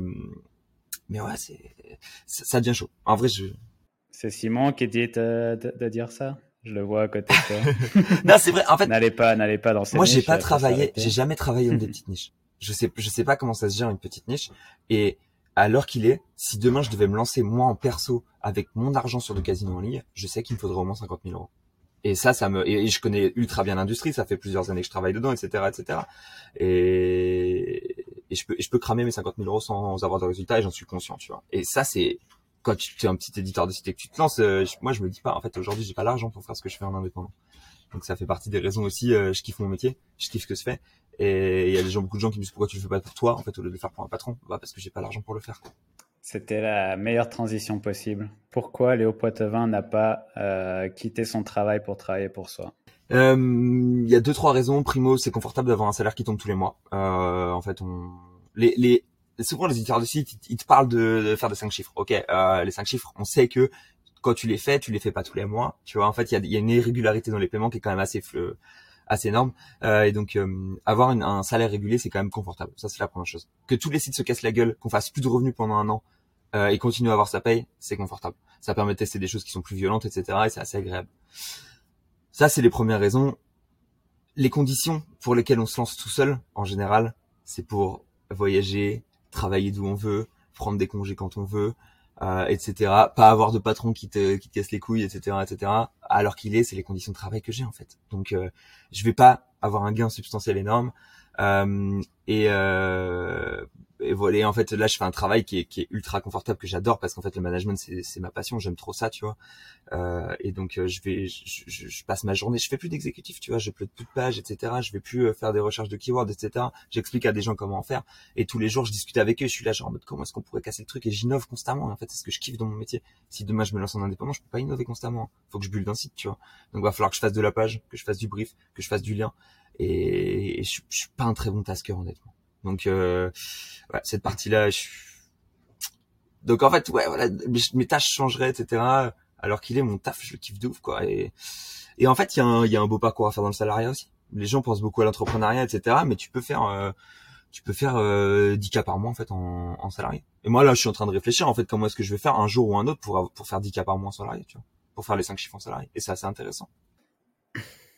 Speaker 2: mais ouais, c'est ça devient chaud. En vrai, je.
Speaker 1: C'est Simon qui dit de, de dire ça. Je le vois à côté de
Speaker 2: toi. non, c'est vrai. En fait,
Speaker 1: n'allez pas, n'allez pas dans ces
Speaker 2: Moi, j'ai pas travaillé, j'ai jamais travaillé dans des petites niches. Je sais, je sais pas comment ça se gère une petite niche. Et à l'heure qu'il est, si demain je devais me lancer moi en perso avec mon argent sur le casino en ligne, je sais qu'il me faudrait au moins 50 000 euros. Et ça, ça me, et je connais ultra bien l'industrie, ça fait plusieurs années que je travaille dedans, etc., etc. Et, et je peux, je peux cramer mes 50 000 euros sans avoir de résultat et j'en suis conscient, tu vois. Et ça, c'est, quand tu es un petit éditeur de site et que tu te lances, euh, moi je me dis pas, en fait aujourd'hui j'ai pas l'argent pour faire ce que je fais en indépendant. Donc ça fait partie des raisons aussi, euh, je kiffe mon métier, je kiffe ce que je fais. Et il y a des gens, beaucoup de gens qui me disent pourquoi tu le fais pas pour toi, en fait au lieu de le faire pour un patron, bah parce que j'ai pas l'argent pour le faire.
Speaker 1: C'était la meilleure transition possible. Pourquoi Léo Poitevin n'a pas euh, quitté son travail pour travailler pour soi?
Speaker 2: Il y a deux trois raisons. Primo, c'est confortable d'avoir un salaire qui tombe tous les mois. en fait, on les, les souvent les éditeurs de sites, ils te parlent de, faire des cinq chiffres. Ok, euh, les cinq chiffres, on sait que quand tu les fais, tu les fais pas tous les mois. Tu vois, en fait, il y a, une irrégularité dans les paiements qui est quand même assez assez énorme. Euh, et donc, euh, avoir un salaire régulier, c'est quand même confortable. Ça, c'est la première chose. Que tous les sites se cassent la gueule, qu'on fasse plus de revenus pendant un an et continue à avoir sa paye, c'est confortable. Ça permet de tester des choses qui sont plus violentes, etc. Et c'est assez agréable. Ça, c'est les premières raisons. Les conditions pour lesquelles on se lance tout seul, en général, c'est pour voyager, travailler d'où on veut, prendre des congés quand on veut, euh, etc. Pas avoir de patron qui te, qui te casse les couilles, etc., etc. Alors qu'il est, c'est les conditions de travail que j'ai en fait. Donc, euh, je vais pas avoir un gain substantiel énorme. Euh, et, euh, et voilà. en fait, là, je fais un travail qui est, qui est ultra confortable que j'adore parce qu'en fait, le management, c'est ma passion. J'aime trop ça, tu vois. Euh, et donc, euh, je vais, je, je, je, passe ma journée. Je fais plus d'exécutif, tu vois. Je plus de pages, etc. Je vais plus faire des recherches de keywords, etc. J'explique à des gens comment en faire. Et tous les jours, je discute avec eux. Je suis là, genre en mode comment est-ce qu'on pourrait casser le truc. Et j'innove constamment. en fait, c'est ce que je kiffe dans mon métier. Si demain je me lance en indépendant, je peux pas innover constamment. Faut que je bulle d'un site, tu vois. Donc, va falloir que je fasse de la page, que je fasse du brief, que je fasse du lien. Et, je, je suis pas un très bon tasker, honnêtement. Donc euh, cette partie-là, je... donc en fait, ouais, voilà, mes, tâches changeraient, etc. Alors qu'il est mon taf, je le kiffe de ouf, quoi. Et, et en fait, il y, a un, y a un beau parcours à faire dans le salariat aussi. Les gens pensent beaucoup à l'entrepreneuriat, etc. Mais tu peux faire, euh, tu peux faire euh, 10 cas par mois en fait en, en, salarié. Et moi là, je suis en train de réfléchir en fait comment est-ce que je vais faire un jour ou un autre pour pour faire 10 cas par mois en salarié, tu vois, pour faire les 5 chiffres en salarié. Et c'est assez intéressant.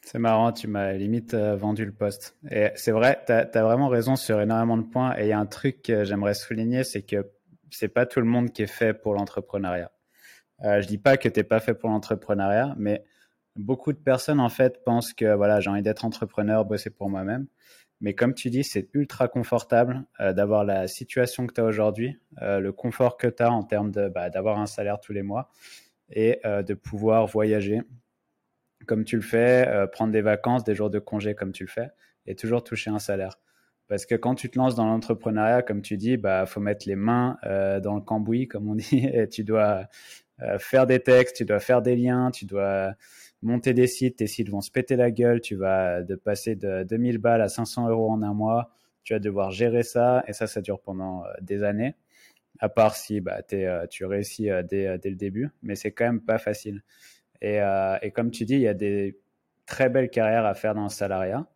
Speaker 1: C'est marrant, tu m'as limite euh, vendu le poste. Et c'est vrai, tu as, vraiment raison sur énormément de points. Et il y a un truc que j'aimerais souligner, c'est que c'est pas tout le monde qui est fait pour l'entrepreneuriat. Euh, je dis pas que tu n'es pas fait pour l'entrepreneuriat, mais beaucoup de personnes en fait pensent que voilà, j'ai envie d'être entrepreneur, bosser pour moi-même. Mais comme tu dis, c'est ultra confortable euh, d'avoir la situation que tu as aujourd'hui, le confort que tu as en termes bah, d'avoir un salaire tous les mois et de pouvoir voyager, comme tu le fais, euh, prendre des vacances, des jours de congé comme tu le fais, et toujours toucher un salaire. Parce que quand tu te lances dans l'entrepreneuriat, comme tu dis, bah faut mettre les mains euh, dans le cambouis, comme on dit, et tu dois euh, faire des textes, tu dois faire des liens, tu dois monter des sites, tes sites vont se péter la gueule, tu vas de passer de 2000 balles à 500 euros en un mois, tu vas devoir gérer ça, et ça, ça dure pendant des années, à part si bah, tu réussis dès, dès, le début, mais c'est quand même pas facile. Euh, et, comme tu dis, il y a des très belles carrières à faire dans le salariat.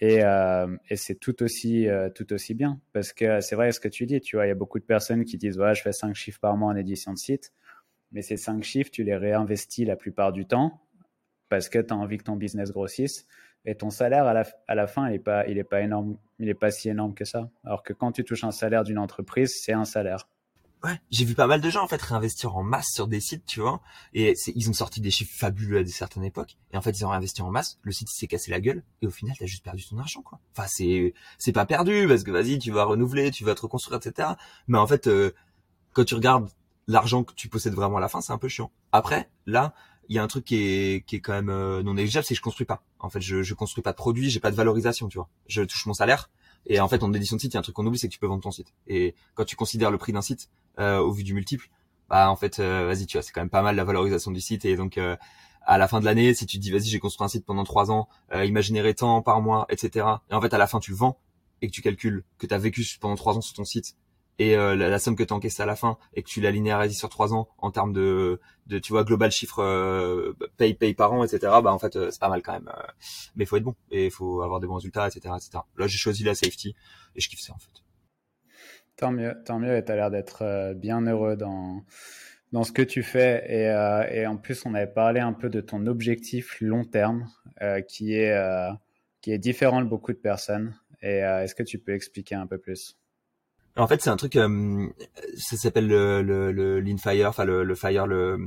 Speaker 1: Et, euh, c'est tout aussi, euh, tout aussi bien. Parce que c'est vrai ce que tu dis, tu vois, il y a beaucoup de personnes qui disent, je fais 5 chiffres par mois en édition de site. Mais ces 5 chiffres, tu les réinvestis la plupart du temps parce que tu as envie que ton business grossisse. Et ton salaire, à la, à la fin, il n'est pas, il est pas énorme, il est pas si énorme que ça. Alors que quand tu touches un salaire d'une entreprise, c'est un salaire
Speaker 2: ouais, j'ai vu pas mal de gens en fait réinvestir en masse sur des sites, tu vois. Et ils ont sorti des chiffres fabuleux à des certaines époques. Et en fait, ils ont réinvesti en masse. Le site s'est cassé la gueule. Et au final, t'as juste perdu ton argent, quoi. Enfin, c'est c'est pas perdu parce que vas-y, tu vas renouveler, tu vas te reconstruire, etc. Mais en fait, euh, quand tu regardes l'argent que tu possèdes vraiment à la fin, c'est un peu chiant. Après, là, il y a un truc qui est qui est quand même euh, non négligeable, c'est que je construis pas. En fait, je je construis pas de produits, j'ai pas de valorisation, tu vois. Je touche mon salaire. Et en fait, en édition de site, il y a un truc qu'on oublie, c'est que tu peux vendre ton site. Et quand tu considères le prix d'un site au vu du multiple, bah en fait, euh, vas-y, tu vois, c'est quand même pas mal la valorisation du site. Et donc, euh, à la fin de l'année, si tu dis vas-y j'ai construit un site pendant trois ans, euh, il m'a généré tant par mois, etc. Et en fait à la fin tu le vends et que tu calcules que tu as vécu pendant trois ans sur ton site et euh, la, somme que tu encaisses à la fin et que tu la linéarises sur trois ans en termes de, de tu vois global chiffre euh, paye paye par an etc bah en fait euh, c'est pas mal quand même mais faut être bon et faut avoir des bons résultats etc etc là j'ai choisi la safety et je kiffe ça en fait
Speaker 1: tant mieux tant mieux et t'as l'air d'être bien heureux dans dans ce que tu fais. Et, euh, et, en plus, on avait parlé un peu de ton objectif long terme, euh, qui, est, euh, qui est différent de beaucoup de personnes. Et est-ce que tu peux expliquer un peu plus?
Speaker 2: En fait, c'est un truc, ça s'appelle le, le, le Fire, enfin le, le Fire, le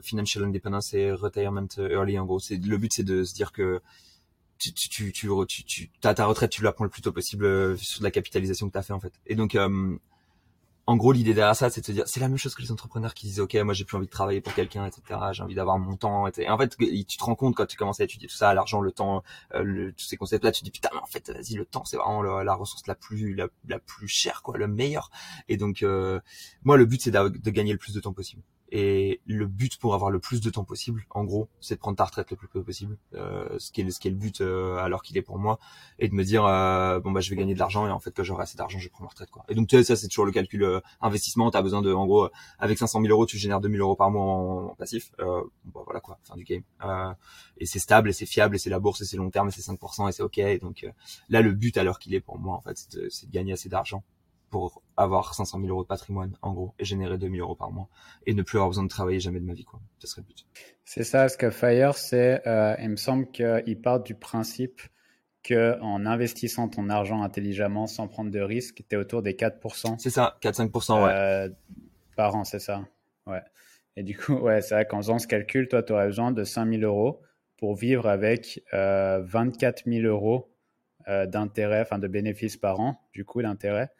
Speaker 2: Financial Independence et Retirement Early. En gros, le but, c'est de se dire que tu, tu, tu, tu, as ta retraite, tu la prends le plus tôt possible sur la capitalisation que tu as fait en fait. Et donc, en gros, l'idée derrière ça, c'est de se dire, c'est la même chose que les entrepreneurs qui disent, ok, moi j'ai plus envie de travailler pour quelqu'un, etc. J'ai envie d'avoir mon temps. Et en fait, tu te rends compte quand tu commences à étudier tout ça, l'argent, le temps, euh, tous ces concepts-là, tu te dis putain, mais en fait, vas-y, le temps, c'est vraiment la ressource la plus, la, plus chère, quoi, le meilleur. Et donc, euh, moi, le but, c'est de gagner le plus de temps possible. Et le but pour avoir le plus de temps possible, en gros, c'est de prendre ta retraite le plus tôt possible, euh, ce qui est ce qui est le but euh, alors qu'il est pour moi, et de me dire euh, bon bah je vais gagner de l'argent et en fait que j'aurai assez d'argent, je prendre ma retraite quoi. Et donc tu sais ça c'est toujours le calcul euh, investissement, t'as besoin de en gros avec 500 000 euros tu génères 2000 euros par mois en, passif, euh, bah, voilà quoi, fin du game. et c'est stable et c'est fiable et c'est la bourse et c'est long terme et c'est 5% et c'est ok. Et donc là le but l'heure qu'il est pour moi en fait c'est de, de gagner assez d'argent pour avoir 500 000 euros de patrimoine, en gros, et générer 2000 euros par mois, et ne plus avoir besoin de travailler jamais de ma vie, quoi. Ce serait le but.
Speaker 1: C'est ça, ce que Fire, c'est, euh, il me semble qu'il part du principe que en investissant ton argent intelligemment, sans prendre de risques, tu es autour des 4%.
Speaker 2: C'est ça, 4-5%, ouais. Euh,
Speaker 1: par an, c'est ça. Ouais. Et du coup, ouais, c'est vrai qu'en faisant ce calcul, toi, tu aurais besoin de 5000 euros pour vivre avec euh, 24 000 euros euh, d'intérêt, enfin de bénéfices par an, du coup, d'intérêt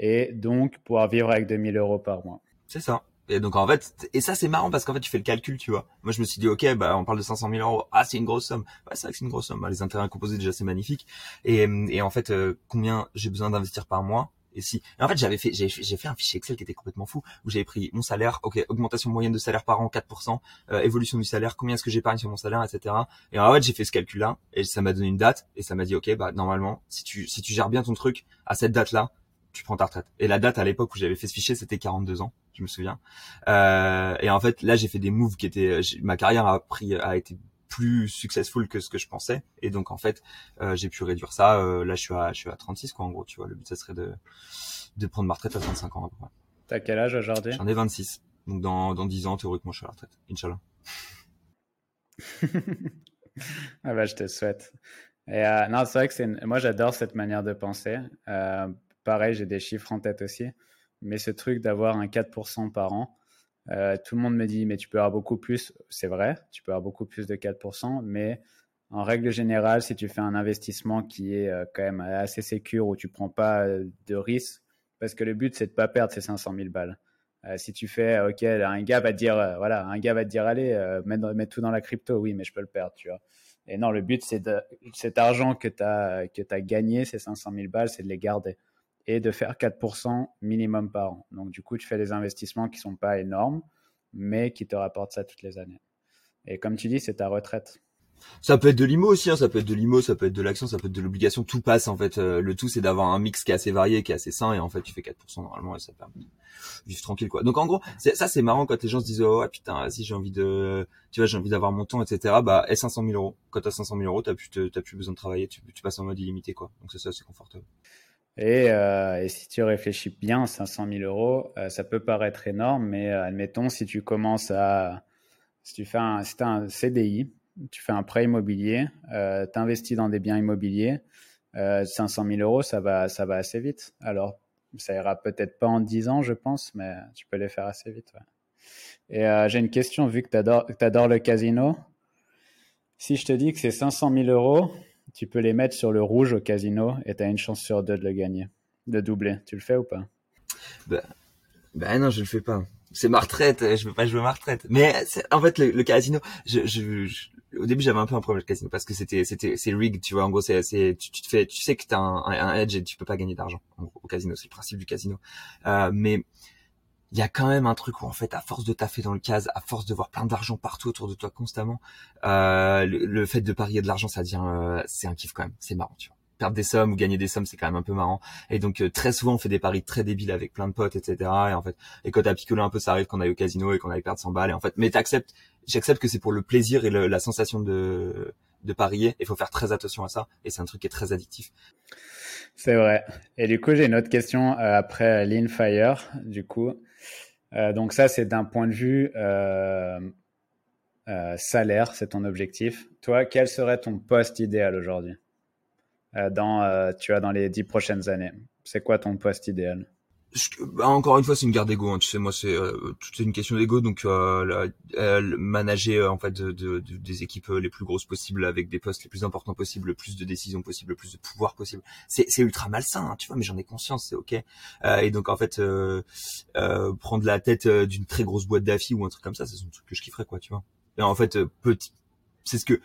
Speaker 1: et donc pouvoir vivre avec 2000 euros par mois.
Speaker 2: C'est ça. Et donc en fait, et ça c'est marrant parce qu'en fait tu fais le calcul, tu vois. Moi je me suis dit ok, bah on parle de 500 000 euros, ah c'est une grosse somme. Ouais c'est vrai que c'est une grosse somme. Bah, les intérêts composés déjà c'est magnifique. Et, et en fait euh, combien j'ai besoin d'investir par mois? Et si en fait j'avais fait j'ai fait un fichier Excel qui était complètement fou où j'avais pris mon salaire ok augmentation moyenne de salaire par an 4% euh, évolution du salaire combien est-ce que j'épargne sur mon salaire etc et en fait j'ai fait ce calcul là et ça m'a donné une date et ça m'a dit ok bah normalement si tu si tu gères bien ton truc à cette date là tu prends ta retraite. Et la date à l'époque où j'avais fait ce fichier, c'était 42 ans, je me souviens. Euh, et en fait, là, j'ai fait des moves qui étaient, ma carrière a pris, a été plus successful que ce que je pensais. Et donc, en fait, euh, j'ai pu réduire ça. Euh, là, je suis à, je suis à 36, quoi, en gros, tu vois. Le but, ça serait de, de prendre ma retraite à 35 ans.
Speaker 1: T'as quel âge aujourd'hui?
Speaker 2: J'en ai 26. Donc, dans, dans 10 ans, théoriquement, je suis à la retraite. Inch'Allah.
Speaker 1: ah bah, je te souhaite. Et euh, non, c'est vrai que c'est moi j'adore cette manière de penser. Euh, pareil, j'ai des chiffres en tête aussi, mais ce truc d'avoir un 4% par an, euh, tout le monde me dit mais tu peux avoir beaucoup plus. C'est vrai, tu peux avoir beaucoup plus de 4%, mais en règle générale, si tu fais un investissement qui est quand même assez sécure où tu prends pas de risques, parce que le but c'est de pas perdre ces 500 000 balles. si tu fais, ok, un gars va te dire, voilà, un gars va te dire, allez, mets, tout dans la crypto, oui, mais je peux le perdre, tu vois. Et non, le but, c'est cet argent que tu que as gagné, ces 500 000 balles, c'est de les garder et de faire 4% minimum par an. Donc, du coup, tu fais des investissements qui ne sont pas énormes, mais qui te rapportent ça toutes les années. Et comme tu dis, c'est ta retraite.
Speaker 2: Ça peut être de l'IMO aussi, hein, ça peut être de l'IMO, ça peut être de l'action, ça peut être de l'obligation, tout passe en fait. Euh, le tout c'est d'avoir un mix qui est assez varié, qui est assez sain et en fait tu fais 4% normalement et ça permet de vivre tranquille quoi. Donc en gros, ça c'est marrant quand les gens se disent oh putain si j'ai envie de, tu vois j'ai envie d'avoir mon temps etc. Bah et 500 000 euros. Quand t'as 500 000 euros t'as plus plus besoin de travailler, tu, tu passes en mode illimité quoi. Donc c'est ça c'est confortable.
Speaker 1: Et, euh, et, si tu réfléchis bien, 500 000 euros, euh, ça peut paraître énorme, mais admettons si tu commences à, si tu fais un, un CDI, tu fais un prêt immobilier, euh, tu investis dans des biens immobiliers, euh, 500 000 euros, ça va, ça va assez vite. Alors, ça ira peut-être pas en 10 ans, je pense, mais tu peux les faire assez vite. Et euh, j'ai une question, vu que tu adores, le casino. Si je te dis que c'est 500 000 euros, tu peux les mettre sur le rouge au casino et tu as une chance sur deux de le gagner, de doubler. Tu le fais ou pas?
Speaker 2: Ben, ben non, je le fais pas. C'est ma retraite, je veux pas jouer ma retraite. Mais en fait, le, casino, je, au début j'avais un peu un problème avec le casino parce que c'était c'était c'est rigged tu vois. En gros c'est tu, tu, te fais tu sais que t'as un, un, edge et tu peux pas gagner d'argent au casino. C'est le principe du casino. Euh, mais il y a quand même un truc où en fait, à force de taffer dans le case, à force de voir plein d'argent partout autour de toi constamment, euh, le, fait de parier de l'argent, ça devient, euh, c'est un kiff quand même, c'est marrant, tu vois. Perdre des sommes ou gagner des sommes, c'est quand même un peu marrant. Et donc euh, très souvent, on fait des paris très débiles avec plein de potes, etc. Et en fait, et quand t'as picolé un peu, ça arrive qu'on aille au casino et qu'on aille perdre 100 balles. Et en fait, mais t'acceptes, j'accepte que c'est pour le plaisir et la sensation de de parier. Il faut faire très attention à ça. Et c'est un truc qui est très addictif.
Speaker 1: C'est vrai. Et du coup, j'ai une autre question euh, après Lean Fire. Du coup, euh, donc ça, c'est d'un point de vue euh, salaire, c'est ton objectif. Toi, quel serait ton poste idéal aujourd'hui? Dans, tu vois, dans les dix prochaines années C'est quoi ton poste idéal?
Speaker 2: Encore une fois, c'est une guerre d'ego. Hein. Tu sais, moi, c'est euh, tout est une question d'ego. Donc, euh, manager euh, en fait de, des équipes les plus grosses possibles, avec des postes les plus importants possibles, le plus de décisions possibles, le plus de pouvoir possible. C'est, c'est ultra malsain, hein, tu vois. Mais j'en ai conscience, c'est ok. Euh, et donc, en fait, euh, prendre la tête d'une très grosse boîte d'affi ou un truc comme ça, c'est un truc que je kifferais, quoi, tu vois. Et en fait, petit, c'est ce que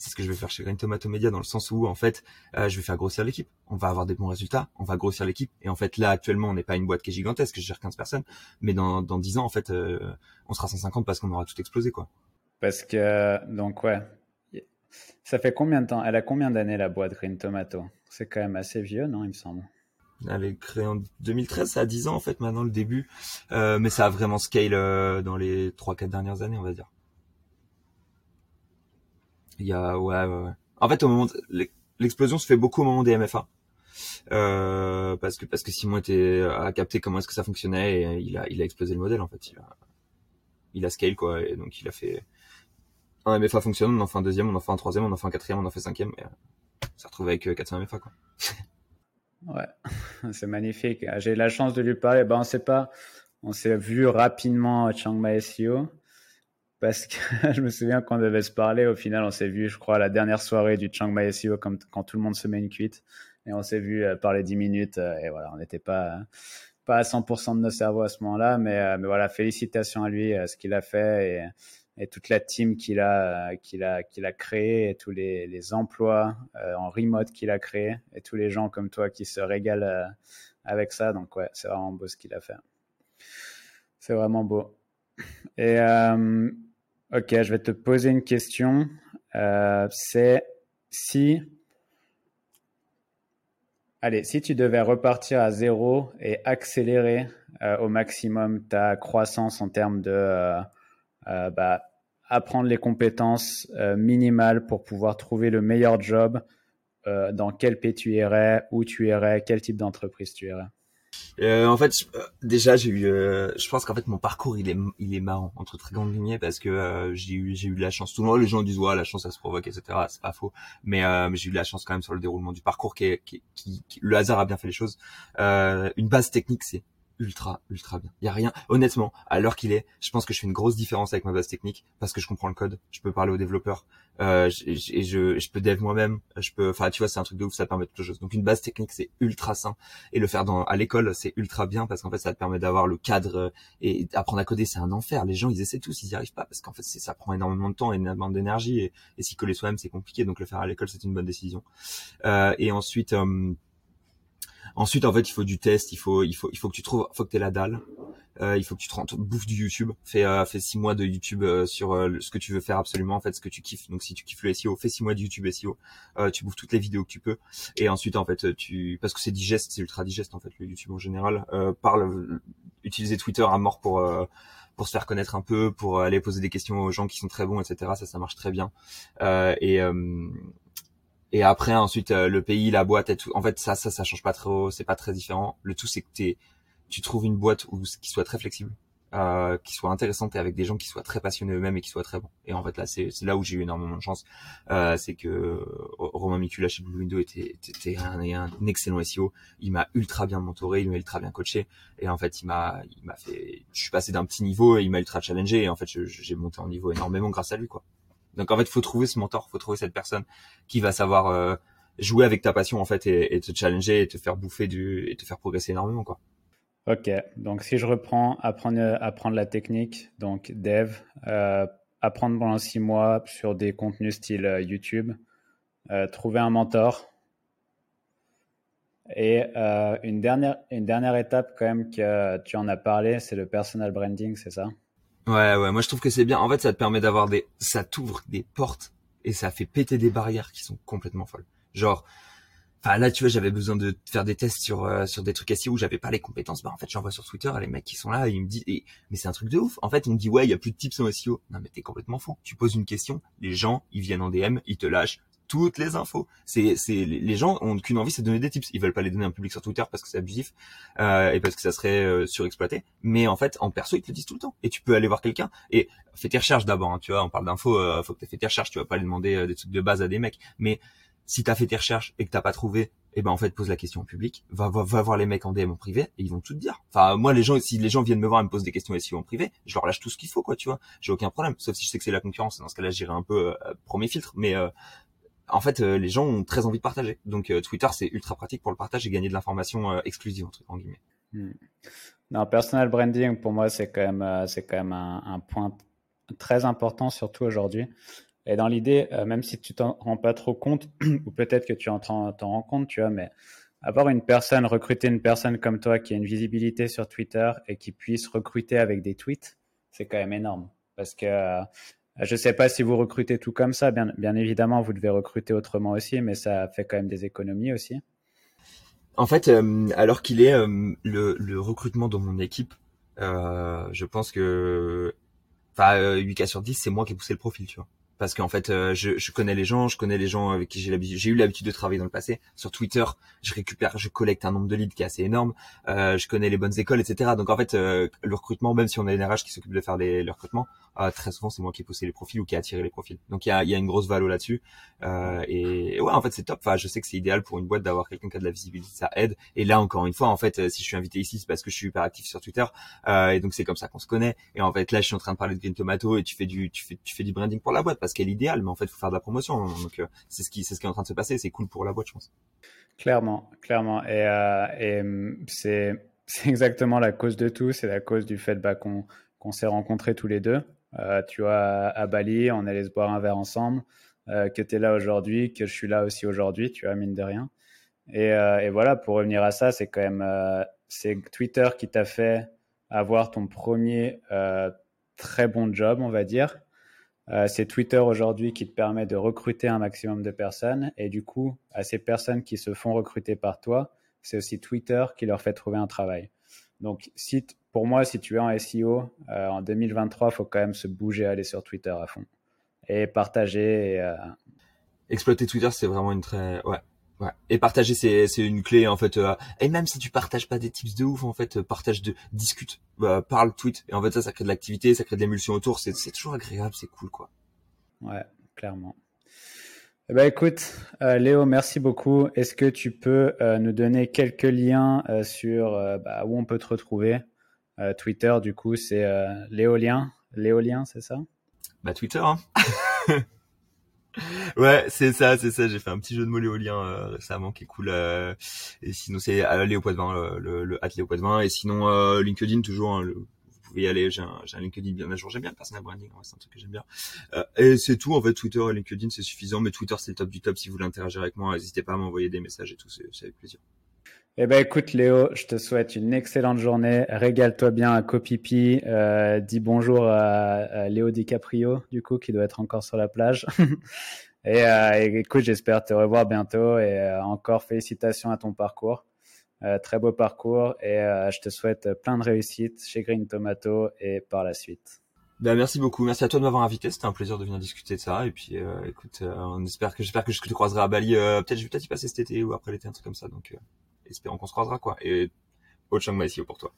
Speaker 2: c'est ce que je vais faire chez Green Tomato Media dans le sens où en fait euh, je vais faire grossir l'équipe. On va avoir des bons résultats, on va grossir l'équipe et en fait là actuellement on n'est pas une boîte qui est gigantesque, je gère 15 personnes, mais dans dans 10 ans en fait euh, on sera 150 parce qu'on aura tout explosé quoi.
Speaker 1: Parce que donc ouais. Ça fait combien de temps? Elle a combien d'années la boîte Green Tomato? C'est quand même assez vieux, non, il me semble.
Speaker 2: Elle est créée en 2013, ça a 10 ans en fait maintenant le début, euh, mais ça a vraiment scale dans les 3-4 dernières années on va dire. Il y a ouais, ouais. En fait, au moment l'explosion se fait beaucoup au moment des MFA. Euh, parce que parce que Simon était à capter comment est-ce que ça fonctionnait et il a il a explosé le modèle en fait. Il a il a scale quoi et donc il a fait un MFA fonctionne, on en fait un deuxième, on en fait un troisième, on en fait un quatrième, on en fait un cinquième. Et, euh, ça retrouve avec 400 euh, MFA quoi.
Speaker 1: ouais, c'est magnifique. J'ai eu la chance de lui parler. Ben on sait pas, on s'est vu rapidement à Chiang Mai SEO parce que je me souviens qu'on devait se parler. Au final, on s'est vu, je crois, à la dernière soirée du Chiang Mai SEO, quand tout le monde se met une cuite. Et on s'est vu euh, parler 10 minutes. Euh, et voilà, on n'était pas, pas à 100% de nos cerveaux à ce moment-là. Mais, euh, mais voilà, félicitations à lui, ce qu'il a fait et, et, toute la team qu'il a, qu'il a, qu'il a créé et tous les, emplois en remote qu'il a créé et tous les gens comme toi qui se régalent avec ça. Donc, ouais, c'est vraiment beau ce qu'il a fait. C'est vraiment beau. Et Ok, je vais te poser une question. Euh, c'est si, allez, si tu devais repartir à zéro et accélérer euh, au maximum ta croissance en termes de euh, bah, apprendre les compétences minimales pour pouvoir trouver le meilleur job, dans quel pays tu irais, où tu irais, quel type d'entreprise tu irais?
Speaker 2: Euh, en fait, euh, déjà, j'ai eu, euh, je pense qu'en fait, mon parcours, il est, il est marrant entre très grandes lignées parce que euh, j'ai eu, j'ai eu de la chance. Tout le monde, les gens disent ouais, la chance, ça se provoque, etc. C'est pas faux, mais j'ai eu de la chance quand même sur le déroulement du parcours, qui, est, qui, qui, le hasard a bien fait les choses. une base technique, c'est ultra, ultra bien. Il y a rien. Honnêtement, à l'heure qu'il est, je pense que je fais une grosse différence avec ma base technique parce que je comprends le code. Je peux parler aux développeurs euh, et je, je peux dev moi-même. Je peux, enfin, tu vois, c'est un truc de ouf. Ça permet de choses. Donc une base technique, c'est ultra sain. Et le faire dans à l'école, c'est ultra bien parce qu'en fait, ça te permet d'avoir le cadre euh, et apprendre à coder, c'est un enfer. Les gens, ils essaient tous, ils y arrivent pas parce qu'en fait, ça prend énormément de temps énormément d'énergie et, et s'y coller soi-même, c'est compliqué. Donc le faire à l'école, c'est une bonne décision. Euh, et ensuite. Euh, Ensuite, en fait, il faut du test, il faut, il faut, il faut que tu trouves, faut que t'aies la dalle. Euh, il faut que tu te rentres, bouffes du YouTube. Fais, euh, fais six mois de YouTube euh, sur euh, ce que tu veux faire absolument, en fait, ce que tu kiffes. Donc, si tu kiffes le SEO, fais six mois de YouTube SEO. tu bouffes toutes les vidéos que tu peux. Et ensuite, en fait, tu, parce que c'est digeste, c'est ultra digeste, en fait, le YouTube en général. parle, utiliser Twitter à mort pour pour se faire connaître un peu, pour aller poser des questions aux gens qui sont très bons, etc. Ça, ça marche très bien. et et après, ensuite, euh, le pays, la boîte et tout. En fait, ça, ça, ça change pas trop. C'est pas très différent. Le tout, c'est que t'es, tu trouves une boîte où, qui soit très flexible, euh, qui soit intéressante et avec des gens qui soient très passionnés eux-mêmes et qui soient très bons. Et en fait, là, c'est là où j'ai eu énormément de chance. Euh, c'est que Romain Micula chez Blue Window était, était, un, un, excellent SEO. Il m'a ultra bien mentoré, il m'a ultra bien coaché. Et en fait, il m'a, il m'a fait, je suis passé d'un petit niveau et il m'a ultra challengé. Et en fait, j'ai monté en niveau énormément grâce à lui, quoi. Donc en fait, faut trouver ce mentor, faut trouver cette personne qui va savoir euh, jouer avec ta passion en fait et, te challenger et te faire bouffer du et te faire progresser énormément quoi.
Speaker 1: Ok, donc si je reprends, apprendre, apprendre la technique, donc dev, euh, apprendre pendant six mois sur des contenus style euh, YouTube, trouver un mentor. Et euh, une, dernière, une dernière étape quand même que tu en as parlé, c'est le personal branding, c'est ça?
Speaker 2: Ouais, ouais, moi je trouve que c'est bien. En fait, ça te permet d'avoir des... Ça t'ouvre des portes et ça fait péter des barrières qui sont complètement folles. Genre, Enfin là, tu vois, j'avais besoin de faire des tests sur euh, sur des trucs SEO où j'avais pas les compétences. Bah en fait, j'envoie sur Twitter les mecs qui sont là, et ils me disent, mais c'est un truc de ouf. En fait, on me dit ouais, il y a plus de tips en SEO. Non mais t'es complètement fou. Tu poses une question, les gens, ils viennent en DM, ils te lâchent toutes les infos. C'est c'est les gens ont qu'une envie, c'est de donner des tips. Ils veulent pas les donner en public sur Twitter parce que c'est abusif euh, et parce que ça serait euh, surexploité. Mais en fait, en perso, ils te le disent tout le temps. Et tu peux aller voir quelqu'un et fais tes recherches d'abord. Hein, tu vois, on parle d'infos, euh, faut que tu fait tes recherches. Tu vas pas aller demander euh, des trucs de base à des mecs, mais si t'as fait tes recherches et que t'as pas trouvé, eh ben en fait pose la question en public, va, va, va voir les mecs en DM en privé et ils vont tout te dire. Enfin moi les gens si les gens viennent me voir et me posent des questions ici en privé, je leur lâche tout ce qu'il faut quoi, tu vois. J'ai aucun problème, sauf si je sais que c'est la concurrence. Dans ce cas-là, j'irai un peu euh, premier filtre, mais euh, en fait euh, les gens ont très envie de partager. Donc Twitter c'est ultra pratique pour le partage et gagner de l'information exclusive entre en guillemets.
Speaker 1: Hmm. Non, personal branding pour moi c'est quand même c'est quand même un, point très important surtout aujourd'hui et dans l'idée, euh, même si tu t'en rends pas trop compte, ou peut-être que tu en t'en rends compte, tu vois, mais avoir une personne, recruter une personne comme toi qui a une visibilité sur Twitter et qui puisse recruter avec des tweets, c'est quand même énorme. Parce que euh, je sais pas si vous recrutez tout comme ça, bien, bien évidemment, vous devez recruter autrement aussi, mais ça fait quand même des économies aussi.
Speaker 2: En fait, euh, alors qu'il est le, le, recrutement dans mon équipe, je pense que, enfin, 8 cas sur 10, c'est moi qui ai poussé le profil, tu vois parce qu'en fait euh, je, je, connais les gens, je connais les gens avec qui j'ai l'habitude, j'ai eu l'habitude de travailler dans le passé. Sur Twitter, je récupère, je collecte un nombre de leads qui est assez énorme. Euh, je connais les bonnes écoles, etc. Donc en fait, euh, le recrutement, même si on a une RH qui s'occupe de faire les, le recrutement, euh, très souvent c'est moi qui ai poussé les profils ou qui ai attiré les profils. Donc il y a, y a, une grosse valeur là-dessus. Euh, et, ouais, en fait c'est top. Enfin, je sais que c'est idéal pour une boîte d'avoir quelqu'un qui a de la visibilité, ça aide. Et là encore une fois, en fait, si je suis invité ici, c'est parce que je suis hyper actif sur Twitter. et donc c'est comme ça qu'on se connaît. Et en fait là, je suis en train de parler de Green Tomato et tu fais du, tu fais, tu fais du branding pour la boîte parce qu'elle est idéale. Mais en fait faut faire de la promotion. Donc euh, c'est ce qui c'est ce qui est en train de se passer. C'est cool pour la boîte, je pense.
Speaker 1: Clairement, clairement. Et, euh, et mm, c'est c'est exactement la cause de tout. C'est la cause du fait bah, qu'on s'est rencontrés tous les deux. Euh, tu vois, à Bali, on allait se boire un verre ensemble. que tu es là aujourd'hui, que je suis là aussi aujourd'hui, tu vois, mine de rien. Et, et voilà, pour revenir à ça, c'est quand même c'est Twitter qui t'a fait avoir ton premier très bon job, on va dire. Euh, c'est Twitter aujourd'hui qui te permet de recruter un maximum de personnes. Et du coup, à ces personnes qui se font recruter par toi, c'est aussi Twitter qui leur fait trouver un travail. Donc, si pour moi, si tu es en SEO, euh, en 2023, il faut quand même se bouger, aller sur Twitter à fond. Et partager. Et, euh,
Speaker 2: Exploiter Twitter, c'est vraiment une très... Ouais, Ouais. Et partager, c'est, c'est une clé en fait. Euh, et même si tu partages pas des tips de ouf, en fait, partage de, discute, bah, parle, tweet. Et en fait, ça, ça crée de l'activité, ça crée de l'émulsion autour. C'est, c'est toujours agréable, c'est cool, quoi.
Speaker 1: Ouais, clairement. Eh ben, écoute, euh, Léo, merci beaucoup. Est-ce que tu peux euh, nous donner quelques liens sur bah, où on peut te retrouver? Twitter, du coup, c'est Léolien. Léolien, c'est ça?
Speaker 2: Bah Twitter. Hein ouais, c'est ça, c'est ça. J'ai fait un petit jeu de mots léolien euh, récemment qui est cool. Euh, et sinon, c'est à Léo Poitvin, le, le, le Léo Poitvin. Et sinon, euh, LinkedIn toujours. Hein, vous pouvez y aller. J'ai un, un, LinkedIn bien à jour. J'aime bien le personal branding. c'est un truc que j'aime bien. Euh, et c'est tout. En fait, Twitter et LinkedIn, c'est suffisant. Mais Twitter, c'est le top du top. Si vous voulez interagir avec moi, n'hésitez pas à m'envoyer des messages et tout. C'est avec plaisir.
Speaker 1: Eh ben écoute Léo, je te souhaite une excellente journée. Régale-toi bien à Copipi. Euh, dis bonjour à, Léo DiCaprio, du coup, qui doit être encore sur la plage. Euh, et, écoute, j'espère te revoir bientôt. Et euh, encore félicitations à ton parcours. Très beau parcours. Et je te souhaite plein de réussite chez Green Tomato et par la suite.
Speaker 2: Ben, merci beaucoup. Merci à toi de m'avoir invité. C'était un plaisir de venir discuter de ça. Et puis, écoute, on que j'espère que je te croiserai à Bali. peut-être, je vais peut-être y passer cet été ou après l'été, un truc comme ça. Donc, espérons qu'on se croisera, quoi. Et au Chiang Mai pour toi.